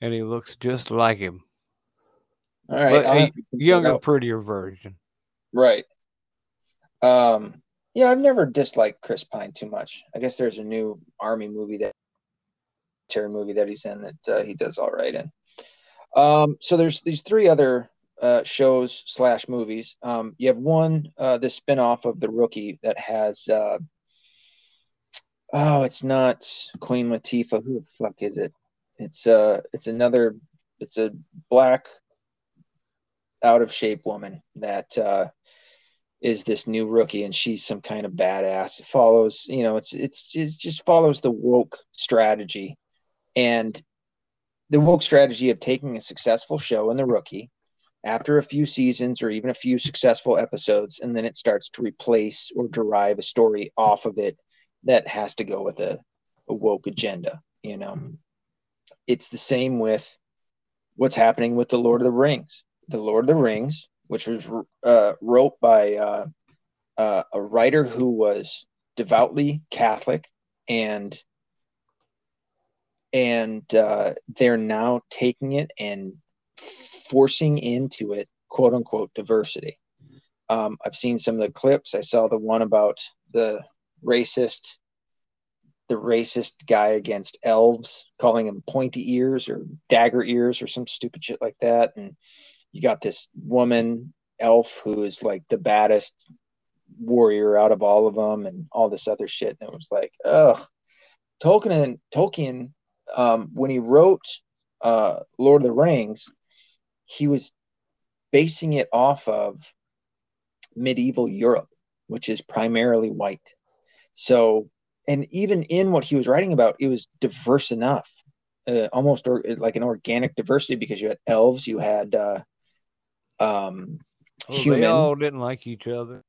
And he looks just like him. All right. But a younger, prettier version. Right. Um, yeah, I've never disliked Chris Pine too much. I guess there's a new army movie that movie that he's in that uh, he does all right in. Um, so there's these three other uh, shows slash movies. Um, you have one, uh, the spinoff of The Rookie that has, uh, oh, it's not Queen Latifah. Who the fuck is it? It's uh, it's another, it's a black, out of shape woman that uh, is this new rookie, and she's some kind of badass. It follows, you know, it's it's it just follows the woke strategy and the woke strategy of taking a successful show in the rookie after a few seasons or even a few successful episodes, and then it starts to replace or derive a story off of it that has to go with a, a woke agenda. You know, mm-hmm. it's the same with what's happening with the Lord of the Rings. The Lord of the Rings, which was uh, wrote by uh, uh, a writer who was devoutly Catholic and and uh, they're now taking it and forcing into it quote unquote diversity. Um, I've seen some of the clips. I saw the one about the racist, the racist guy against elves, calling them pointy ears or dagger ears or some stupid shit like that. And you got this woman elf who is like the baddest warrior out of all of them, and all this other shit. And it was like, ugh. Tolkien Tolkien um, when he wrote uh, Lord of the Rings, he was basing it off of medieval Europe, which is primarily white. So, and even in what he was writing about, it was diverse enough, uh, almost or, like an organic diversity because you had elves, you had uh, um, well, human. They all didn't like each other.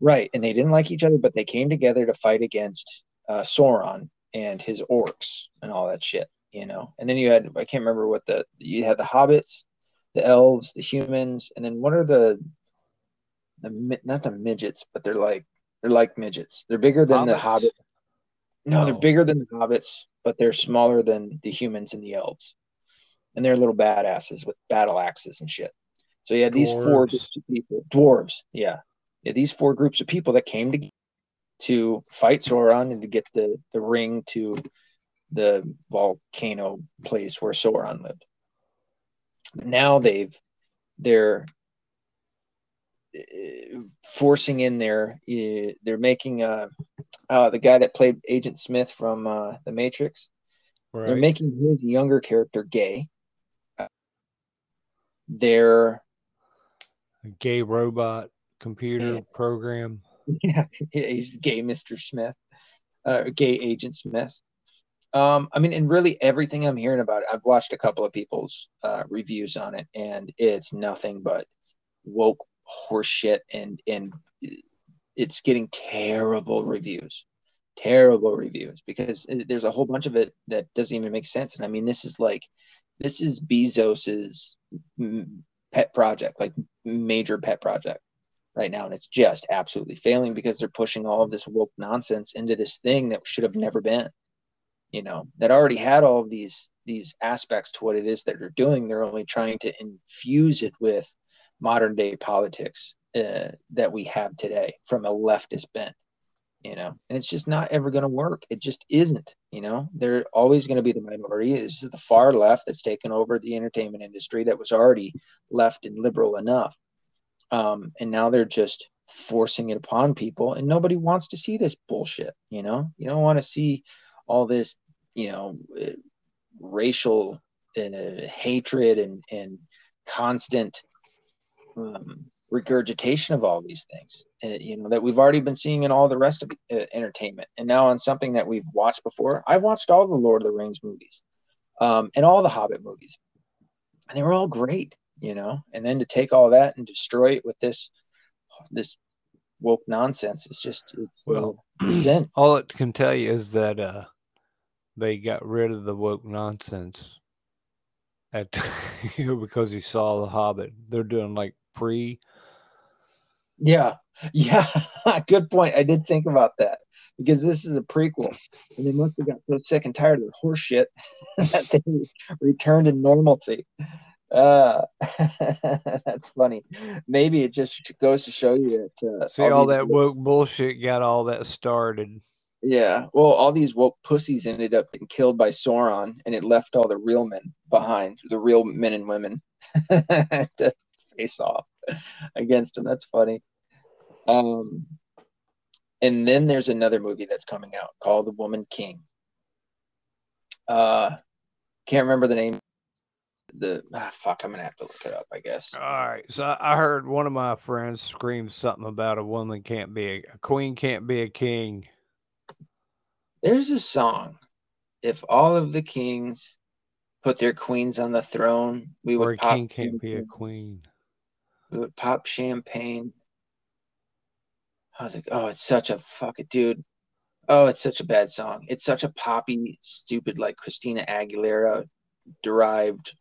Right, and they didn't like each other, but they came together to fight against uh, Sauron, and his orcs and all that shit, you know. And then you had I can't remember what the you had the hobbits, the elves, the humans, and then what are the the not the midgets, but they're like they're like midgets. They're bigger than hobbits? the hobbit. No, oh. they're bigger than the hobbits, but they're smaller than the humans and the elves. And they're little badasses with battle axes and shit. So yeah, these four groups of people, dwarves, yeah. Yeah, these four groups of people that came together to fight Sauron and to get the, the ring to the volcano place where Sauron lived. Now they've they're uh, forcing in there. Uh, they're making uh, uh, the guy that played Agent Smith from uh, The Matrix. Right. They're making his younger character gay. they're gay robot computer yeah. program. Yeah, he's <laughs> gay Mr. Smith, uh, gay Agent Smith. Um, I mean, and really everything I'm hearing about it, I've watched a couple of people's uh, reviews on it, and it's nothing but woke horseshit, and and it's getting terrible reviews, terrible reviews because there's a whole bunch of it that doesn't even make sense. And I mean, this is like, this is Bezos's pet project, like major pet project right now and it's just absolutely failing because they're pushing all of this woke nonsense into this thing that should have never been you know that already had all of these these aspects to what it is that they're doing. They're only trying to infuse it with modern day politics uh, that we have today from a leftist bent you know and it's just not ever going to work. It just isn't you know? They're always going to be the minority. Is the far left that's taken over the entertainment industry that was already left and liberal enough. Um, and now they're just forcing it upon people and nobody wants to see this bullshit you know? You don't want to see all this you know racial uh, hatred and and constant um, regurgitation of all these things uh, you know that we've already been seeing in all the rest of uh, entertainment. And now on something that we've watched before i watched all the lord of the rings movies um, and all the hobbit movies. And they were all great you know? And then to take all that and destroy it with this this woke nonsense it's just it's well <clears throat> all it can tell you is that uh they got rid of the woke nonsense at <laughs> because he saw the hobbit. They're doing like pre yeah <laughs> yeah good point i did think about that because this is a prequel and they must have got so sick and tired of their horse shit <laughs> that they returned to normalcy uh, <laughs> that's funny. Maybe it just goes to show you that. Uh, See, all, all that woke bullshit got all that started. Yeah, well, all these woke pussies ended up getting killed by Sauron, and it left all the real men behind, the real men and women, to face off <laughs> against him. That's funny. Um, and then there's another movie that's coming out called The Woman King. Uh, can't remember the name the ah, fuck. I'm gonna have to look it up. I guess. All right. So I heard one of my friends scream something about a woman can't be a, a queen can't be a king. There's a song. If all of the kings put their queens on the throne, we would. Or a king can't be a queen. Pop champagne. I was like, oh, it's such a fucking dude. Oh, it's such a bad song. It's such a poppy, stupid, like Christina Aguilera derived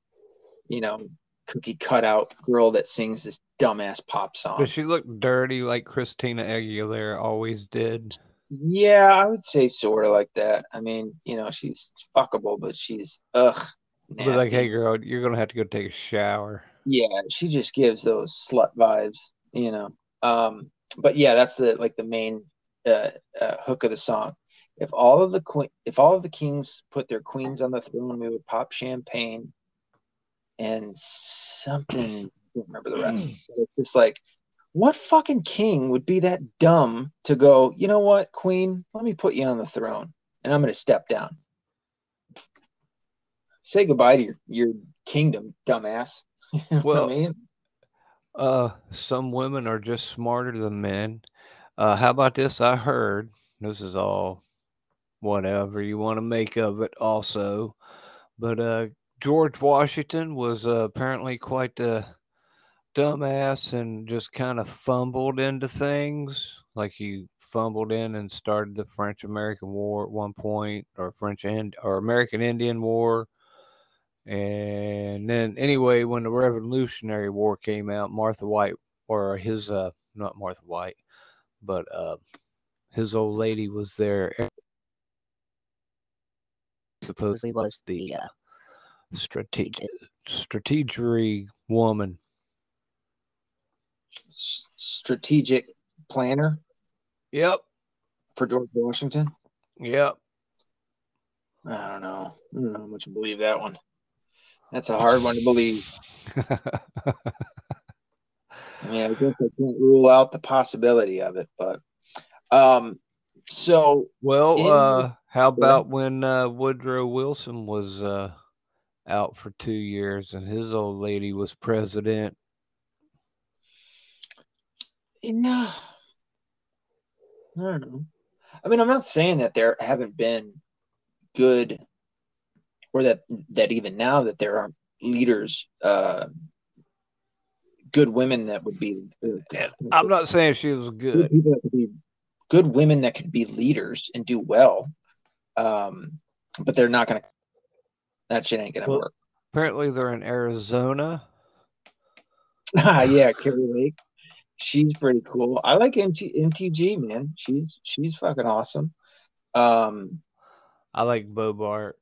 you know, cookie cutout girl that sings this dumbass pop song. Does she look dirty like Christina Aguilera always did? Yeah, I would say sort of like that. I mean, you know, she's fuckable, but she's ugh. Like, hey girl, you're gonna have to go take a shower. Yeah, she just gives those slut vibes, you know. Um, but yeah, that's the like the main uh, uh, hook of the song. If all of the queen, if all of the kings put their queens on the throne, we would pop champagne and something. I don't remember the rest. it's just like, what fucking king would be that dumb to go? You know what, queen? Let me put you on the throne, and I'm going to step down. Say goodbye to your, your kingdom, dumbass. <laughs> You know well, I mean? uh, some women are just smarter than men. Uh, how about this? I heard this is all whatever you want to make of it, also, but uh, George Washington was uh, apparently quite the dumbass and just kind of fumbled into things. Like he fumbled in and started the French American War at one point, or French and or American Indian War. And then anyway, when the Revolutionary War came out, Martha White or his uh not Martha White, but uh his old lady was there. Supposedly was the uh, strategic strategery woman. Strategic planner. Yep. For George Washington. Yep. I don't know. I don't know how much I believe that one. That's a hard one to believe. I mean, I guess I can't rule out the possibility of it, but um, so well, uh, how about when uh, Woodrow Wilson was uh out for two years and his old lady was president. No, I don't know. I mean, I'm not saying that there haven't been good, or that that even now that there aren't leaders, uh, good women that would be. Uh, I'm not saying she was good. Good, be, good women that could be leaders and do well, um, but they're not going to that shit ain't gonna well, work. Apparently, they're in Arizona. ah, <laughs> yeah, Kari Lake. She's pretty cool. I like MT, MTG, man. She's she's fucking awesome. Um, I like Boebert.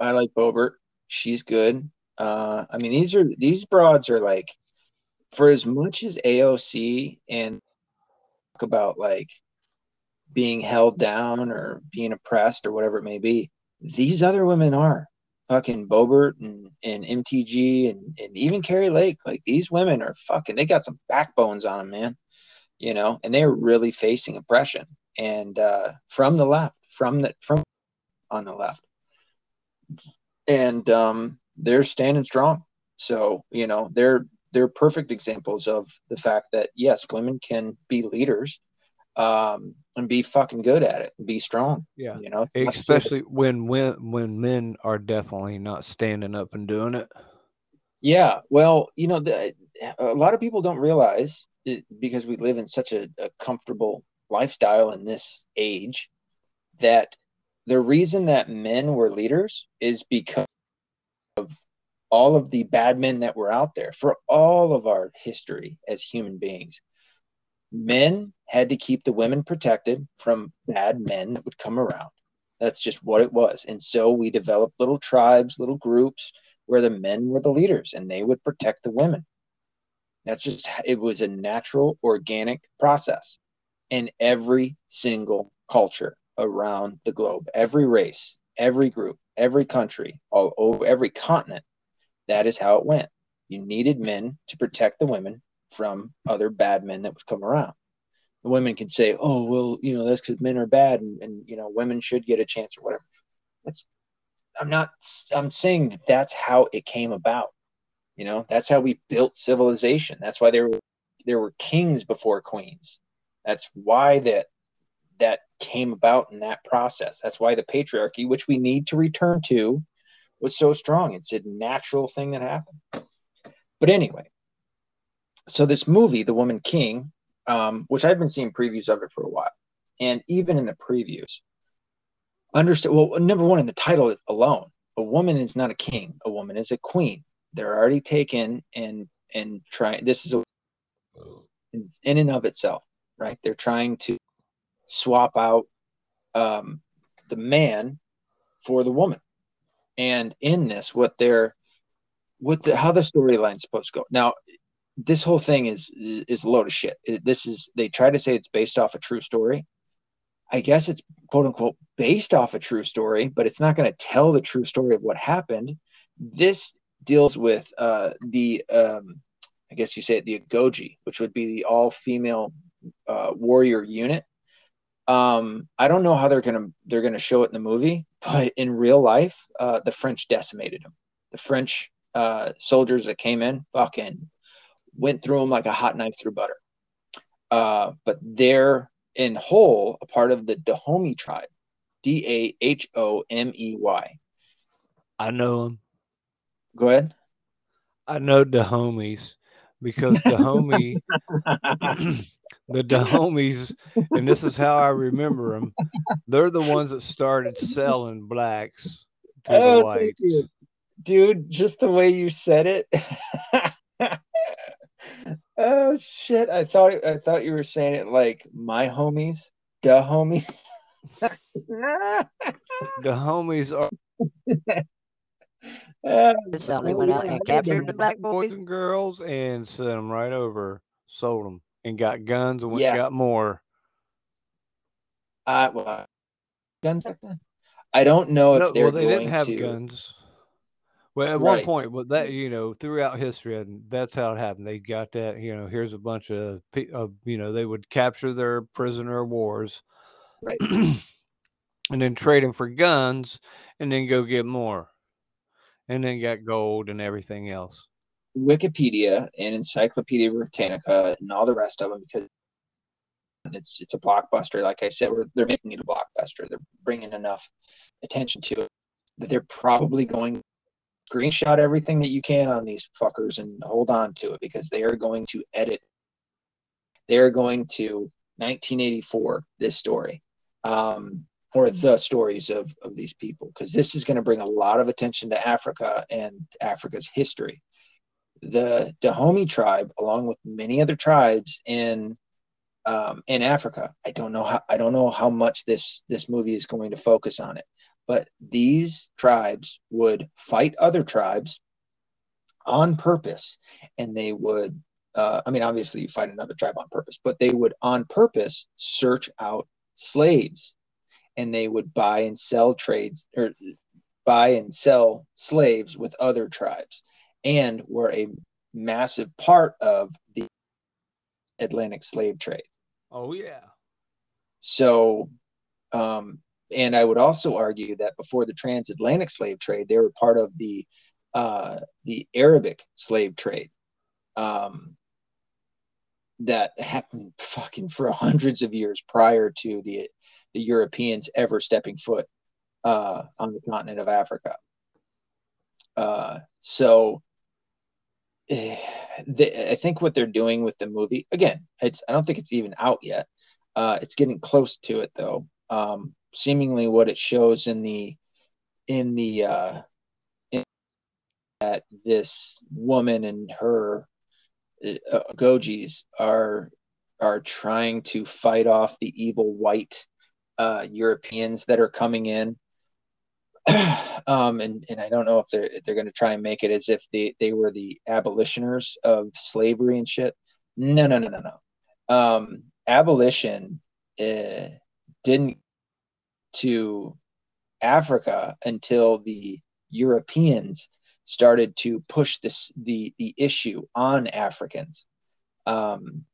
I like Boebert. She's good. Uh, I mean, these are these broads are like, for as much as AOC and talk about like being held down or being oppressed or whatever it may be, these other women are fucking Boebert and, and MTG and, and even Kari Lake. Like these women are fucking, they got some backbones on them, man. You know, and they're really facing oppression and uh, from the left, from the from on the left, and um, they're standing strong. So you know, they're they're perfect examples of the fact that yes, women can be leaders um, and be fucking good at it and be strong. Yeah. You know, especially when when when men are definitely not standing up and doing it. Yeah. Well, you know, the, a lot of people don't realize it, because we live in such a, a comfortable lifestyle in this age that the reason that men were leaders is because of all of the bad men that were out there for all of our history as human beings men had to keep the women protected from bad men that would come around. That's just what it was. And so we developed little tribes, little groups where the men were the leaders and they would protect the women. That's just, it was a natural, organic process in every single culture around the globe, every race, every group, every country, all over every continent. That is how it went. You needed men to protect the women from other bad men that would come around. The women can say, "Oh, well, you know, that's because men are bad, and, and you know, women should get a chance or whatever." That's I'm not. I'm saying that that's how it came about. You know, that's how we built civilization. That's why there were there were kings before queens. That's why that that came about in that process. That's why the patriarchy, which we need to return to, was so strong. It's a natural thing that happened. But anyway, so this movie, The Woman King, um, which I've been seeing previews of it for a while, and even in the previews, understand. Well, number one, in the title alone, a woman is not a king; a woman is a queen. they're already taken and and trying. This is a in and of itself, right? They're trying to swap out um, the man for the woman, and in this, what they're what the how the storyline's supposed to go. Now, this whole thing is is a load of shit. It, this is they try to say it's based off a true story. I guess it's quote unquote based off a true story, but it's not going to tell the true story of what happened. This deals with uh, the um, I guess you say it, the Agojie, which would be the all female uh, warrior unit. Um, I don't know how they're gonna they're gonna show it in the movie, but in real life, uh, the French decimated them. The French uh, soldiers that came in, fucking went through them like a hot knife through butter. Uh, but they're in whole a part of the Dahomey tribe, D A H O M E Y. I know them. Go ahead. I know Dahomies because Dahomey, <laughs> <clears throat> the Dahomies, and this is how I remember them. They're the ones that started selling blacks to oh, the whites. Dude, just the way you said it. <laughs> oh shit! I thought I thought you were saying it like my homies, the homies. <laughs> the homies are. <laughs> Uh, so they went out and captured the black boys and girls and sent them right over, sold them, and got guns and went yeah. got more. Uh, well, guns back then. I don't know if no, they're well, they didn't have to... guns. Well, at right. one point, but that you know, throughout history, and that's how it happened. They got that. You know, here's a bunch of, of you know, they would capture their prisoner of wars, right, <clears throat> and then trade them for guns, and then go get more, and then got gold and everything else. Wikipedia and Encyclopedia Britannica and all the rest of them because it's it's a blockbuster. Like I said, they're making it a blockbuster. They're bringing enough attention to it that they're probably going screenshot everything that you can on these fuckers and hold on to it because they are going to edit. They are going to 1984 this story, um, or the stories of of these people, because this is going to bring a lot of attention to Africa and Africa's history. The Dahomey tribe, along with many other tribes in um, in Africa, I don't know how I don't know how much this this movie is going to focus on it but these tribes would fight other tribes on purpose and they would uh, i mean obviously you fight another tribe on purpose but they would on purpose search out slaves and they would buy and sell trades or buy and sell slaves with other tribes and were a massive part of the atlantic slave trade oh yeah so um, and I would also argue that before the transatlantic slave trade, they were part of the uh, the Arabic slave trade um, that happened fucking for <laughs> hundreds of years prior to the the Europeans ever stepping foot uh, on the continent of Africa. Uh, so eh, I think what they're doing with the movie again, it's I don't think it's even out yet. Uh, it's getting close to it though. Um, seemingly what it shows in the in the uh in that this woman and her uh, gojis are are trying to fight off the evil white uh, Europeans that are coming in. <clears throat> um, and, and I don't know if they're if they're going to try and make it as if they, they were the abolitioners of slavery and shit. No, no, no, no, no. Um, abolition uh, didn't to Africa until the Europeans started to push this the the issue on Africans. Um,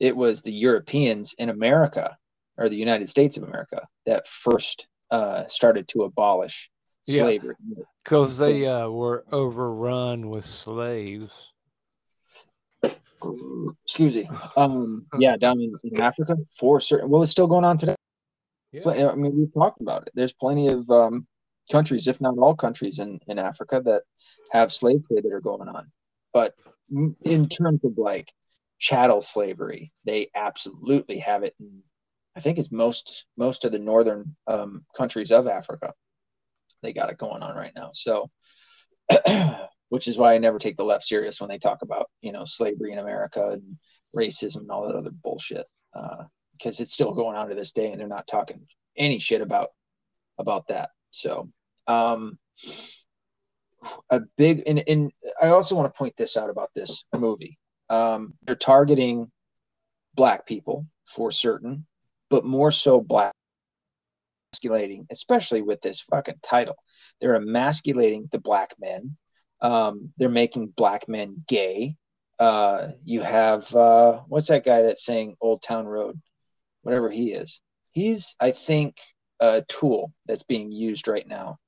it was the Europeans in America or the United States of America that first uh, started to abolish slavery because they uh, were overrun with slaves. Excuse me. Um, yeah, down in, in Africa for certain. Well, it's still going on today. Yeah. I mean, we've talked about it. There's plenty of um, countries, if not all countries in, in Africa, that have slave trade that are going on. But in terms of like chattel slavery, they absolutely have it. In, I think it's most most of the northern um, countries of Africa. They got it going on right now. So, <clears throat> which is why I never take the left serious when they talk about you know slavery in America and racism and all that other bullshit because uh, it's still going on to this day and they're not talking any shit about about that. So um, a big and, and I also want to point this out about this movie. Um, they're targeting black people for certain, but more so black emasculating, especially with this fucking title. They're emasculating the black men. Um, they're making black men gay. Uh, you have uh, what's that guy that's saying Old Town Road, whatever he is. He's, I think, a tool that's being used right now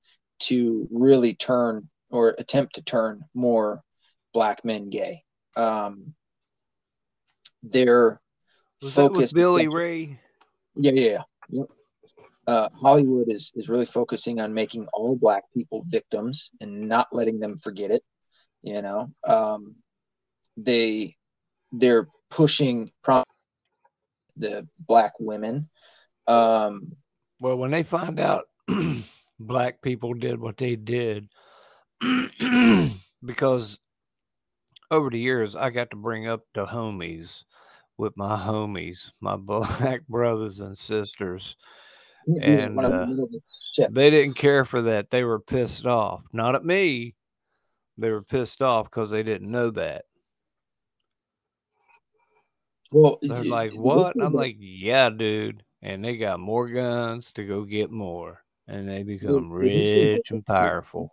to really turn or attempt to turn more black men gay. Um, they're Was focused. Billy Ray. Yeah, yeah, yeah. Uh, Hollywood is is really focusing on making all black people victims and not letting them forget it. You know, um, they they're pushing prom- the black women. Um, well, when they find out <clears throat> black people did what they did, <clears throat> because over the years I got to bring up the homies with my homies, my <laughs> black brothers and sisters. And uh, they didn't care for that. They were pissed off. Not at me. They were pissed off because they didn't know that. Well, they're like, "What?" I'm like, "Yeah, dude." And they got more guns to go get more, and they become rich and powerful.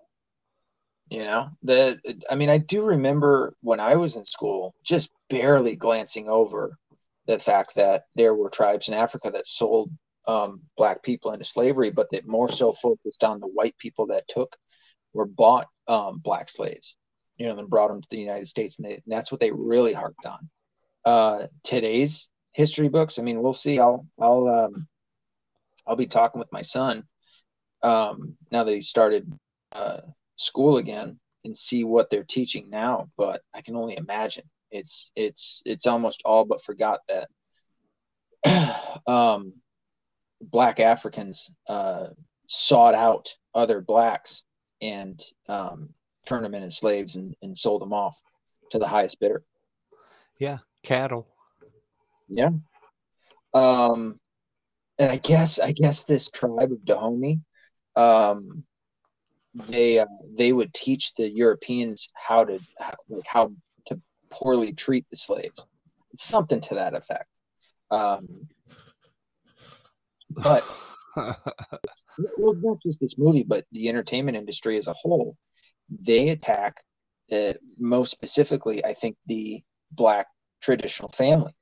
You know, that I mean, I do remember when I was in school, just barely glancing over the fact that there were tribes in Africa that sold um, black people into slavery, but that more so focused on the white people that took or bought um, black slaves, you know, then brought them to the United States, and, they, and that's what they really harped on uh, today's history books. I mean, we'll see. I'll I'll um, I'll be talking with my son um, now that he started uh, school again and see what they're teaching now. But I can only imagine it's it's it's almost all but forgot that <clears throat> um, black Africans uh, sought out other blacks and um, turned them into slaves and, and sold them off to the highest bidder. Yeah, cattle. Yeah. Um, and I guess I guess this tribe of Dahomey, um, they uh, they would teach the Europeans how to how, like how to poorly treat the slaves. It's something to that effect. Um, but <laughs> well, not just this movie, but the entertainment industry as a whole, they attack. Uh, most specifically, I think the black traditional family,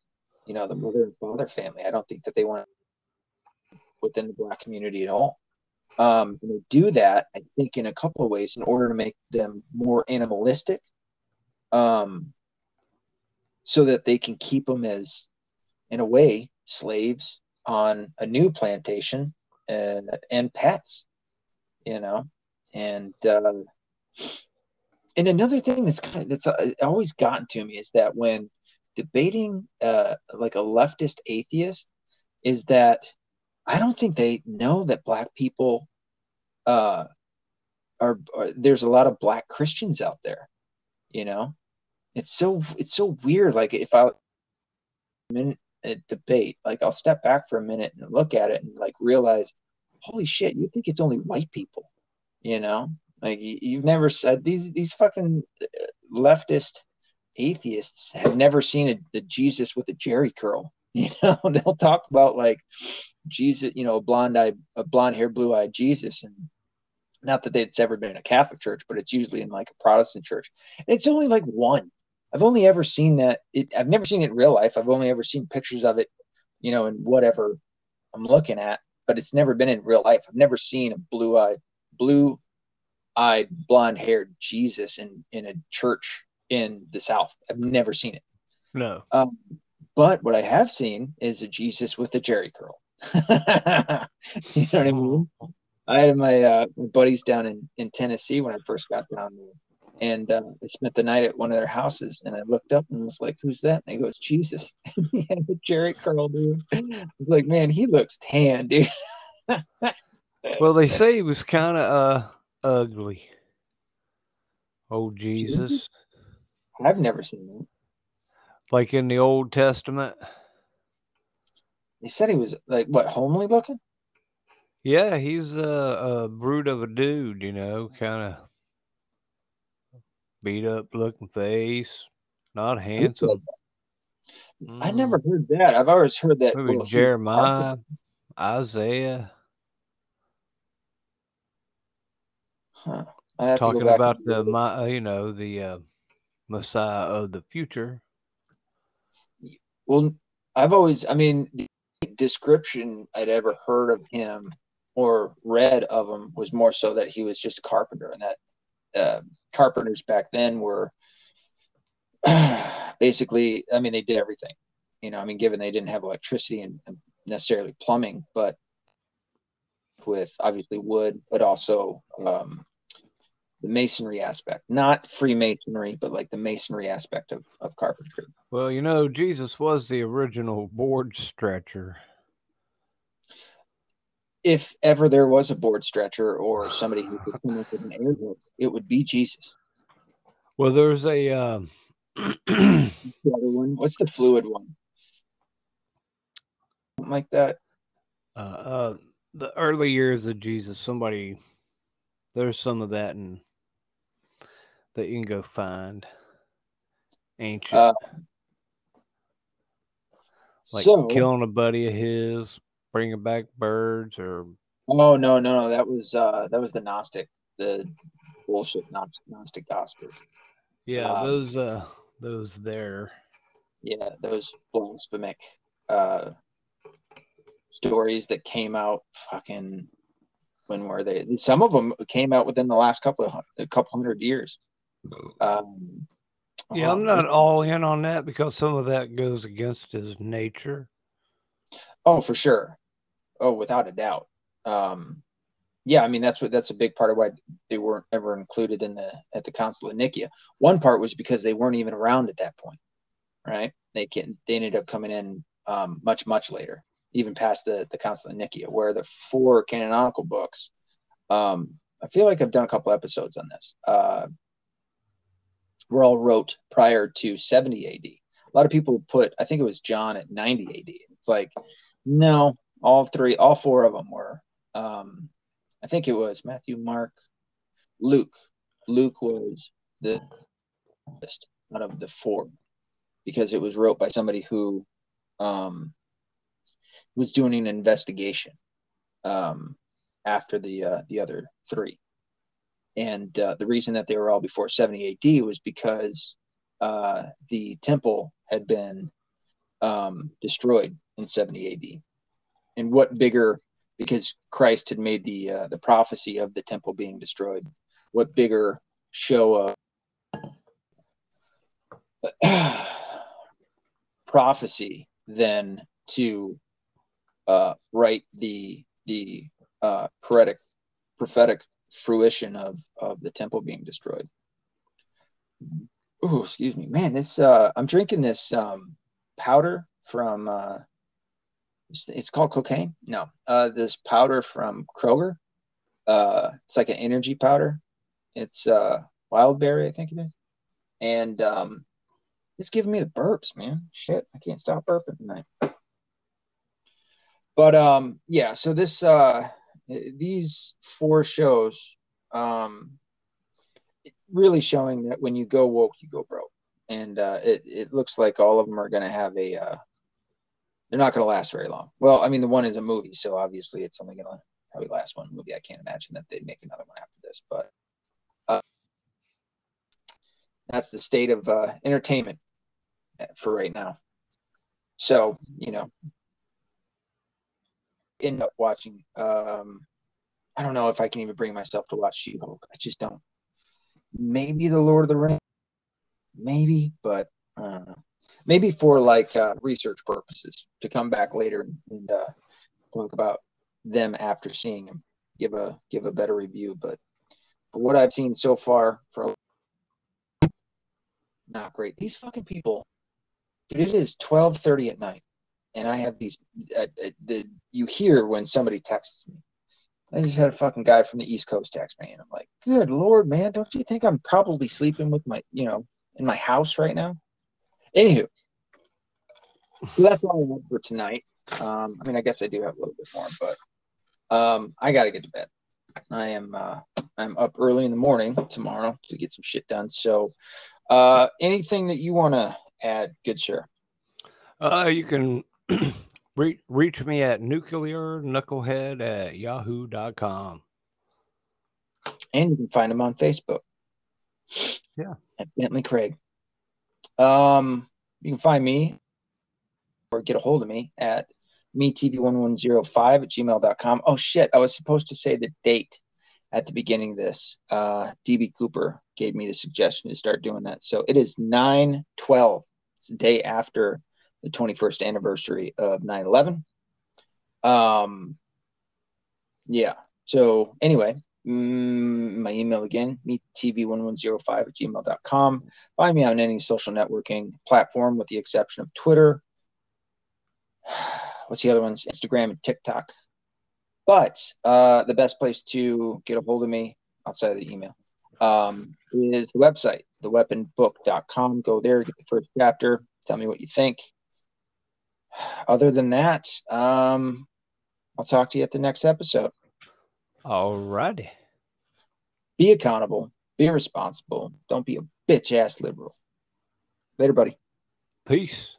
you know, the mother and father family. I don't think that they want within the black community at all. Um, do that, I think, in a couple of ways in order to make them more animalistic, um, so that they can keep them as, in a way, slaves on a new plantation and and pets, you know, and uh, and another thing that's kind of that's uh, always gotten to me is that when debating uh, like a leftist atheist is that I don't think they know that black people uh, are, are, there's a lot of black Christians out there. You know, it's so it's so weird. Like if I minute a debate, like I'll step back for a minute and look at it and like realize, holy shit, you think it's only white people? You know, like you, have never said these these fucking uh, leftist atheists have never seen a, a Jesus with a Jheri curl. <laughs> You know, they'll talk about like Jesus, you know, a blonde eye, a blonde hair, blue eyed Jesus, and not that it's ever been in a Catholic church, but it's usually in like a Protestant church. And it's only like one. I've only ever seen that. It, I've never seen it in real life. I've only ever seen pictures of it, you know, in whatever I'm looking at. But it's never been in real life. I've never seen a blue eyed, blue eyed, blonde haired Jesus in in a church in the South. I've never seen it. No. Um, but what I have seen is a Jesus with a Jheri curl. <laughs> you know what I mean? I had my, uh, buddies down in, in Tennessee when I first got down there. And uh, I spent the night at one of their houses, and I looked up and was like, "Who's that?" And they go, "It's Jesus." <laughs> he had a Jheri curl, dude. I was like, "Man, he looks tan, dude." <laughs> well, they say he was kind of uh, ugly. Oh Jesus. I've never seen that. Like in the Old Testament. They said he was like what homely looking. Yeah, he's a, a brute of a dude, you know, kind of beat up looking face, not handsome. I never heard that. I've always heard that. Maybe Jeremiah, Isaiah. Huh. I'd have to go talking about the my, uh, you know the uh, Messiah of the future. Well, I've always, I mean, the description I'd ever heard of him or read of him was more so that he was just a carpenter, and that uh, carpenters back then were <clears throat> basically, I mean, they did everything. You know, I mean, given they didn't have electricity and, necessarily plumbing, but with obviously wood, but also um, the masonry aspect, not Freemasonry, but like the masonry aspect of, of carpentry. Well, you know, Jesus was the original board stretcher. If ever there was a board stretcher or somebody who could come up with an air hook, it would be Jesus. Well, there's a um, <clears throat> The other one, what's the fluid one? Something like that. uh, uh, the early years of Jesus. Somebody, there's some of that in that you can go find. Ancient, Uh, like so, killing a buddy of his, bringing back birds, or oh no, no, no, that was uh, that was the Gnostic, the bullshit Gnostic, Gnostic Gospels. yeah, Um, those uh, those there. yeah, those blasphemic uh, stories that came out fucking when were they? Some of them came out within the last couple of a couple hundred years. Um, Yeah, I'm um, not all in on that because some of that goes against his nature. Oh, for sure. Oh, without a doubt. Um, yeah, I mean that's what that's a big part of why they weren't ever included in the at the Council of Nicaea. One part was because they weren't even around at that point, right? They can they ended up coming in um, much much later, even past the the Council of Nicaea, where the four canonical books. Um, I feel like I've done a couple episodes on this. Uh, were all wrote prior to 70 AD. A lot of people put, I think it was John at 90 AD. It's like, no, all three, all four of them were. Um, I think it was Matthew, Mark, Luke. Luke was the best out of the four because it was wrote by somebody who um, was doing an investigation um, after the uh, the other three. And uh, the reason that they were all before 70 AD was because uh, the temple had been um, destroyed in 70 AD. And what bigger, because Christ had made the uh, the prophecy of the temple being destroyed, what bigger show of <clears throat> prophecy than to uh, write the the uh, prophetic prophetic fruition of of the temple being destroyed. Oh, excuse me, man. This uh, I'm drinking this um, powder from. Uh, it's, called cocaine. No, uh, this powder from Kroger. Uh, it's like an energy powder. It's uh, wild berry, I think it is, and um, it's giving me the burps, man. Shit, I can't stop burping tonight. But um, yeah. So this uh, these four shows um really showing that when you go woke you go broke. And uh it, it looks like all of them are going to have a uh they're not going to last very long. Well i mean the one is a movie so obviously it's only going to probably last one movie. I can't imagine that they'd make another one after this but uh that's the state of uh entertainment for right now. So you know end up watching. Um, I don't know if I can even bring myself to watch She-Hulk. I just don't. Maybe the Lord of the Rings, maybe, but I don't know. Maybe for like uh, research purposes to come back later and, and uh, talk about them after seeing them, give a give a better review. But for what I've seen so far, for not great. These fucking people, dude. It is twelve thirty at night and I have these uh, uh, the you hear when somebody texts me, I just had a fucking guy from the East Coast text me, and I'm like, "Good lord, man! Don't you think I'm probably sleeping with my, you know, in my house right now?" Anywho, so that's all I have for tonight. Um, I mean, I guess I do have a little bit more, but um, I got to get to bed. I am uh, I'm up early in the morning tomorrow to get some shit done. So, uh, anything that you want to add, good sir? Uh, you can <clears throat> reach, reach me at nuclear knucklehead at yahoo.com. And you can find him on Facebook. Yeah. At Bentley Craig. Um, you can find me or get a hold of me at metv1105 at gmail.com. Oh shit, I was supposed to say the date at the beginning of this. Uh, DB Cooper gave me the suggestion to start doing that. So it is 9 12. It's the day after the 21st anniversary of 9 11. Um, yeah. So anyway, mm, my email again, metv1105 at gmail.com. Find me on any social networking platform with the exception of Twitter. <sighs> What's the other ones? Instagram and TikTok. But uh, the best place to get a hold of me outside of the email um, is the website, theweaponbook.com. Go there, get the first chapter, tell me what you think. Other than that, um, I'll talk to you at the next episode. All righty. Be accountable, be responsible. Don't be a bitch ass liberal. Later, buddy. Peace.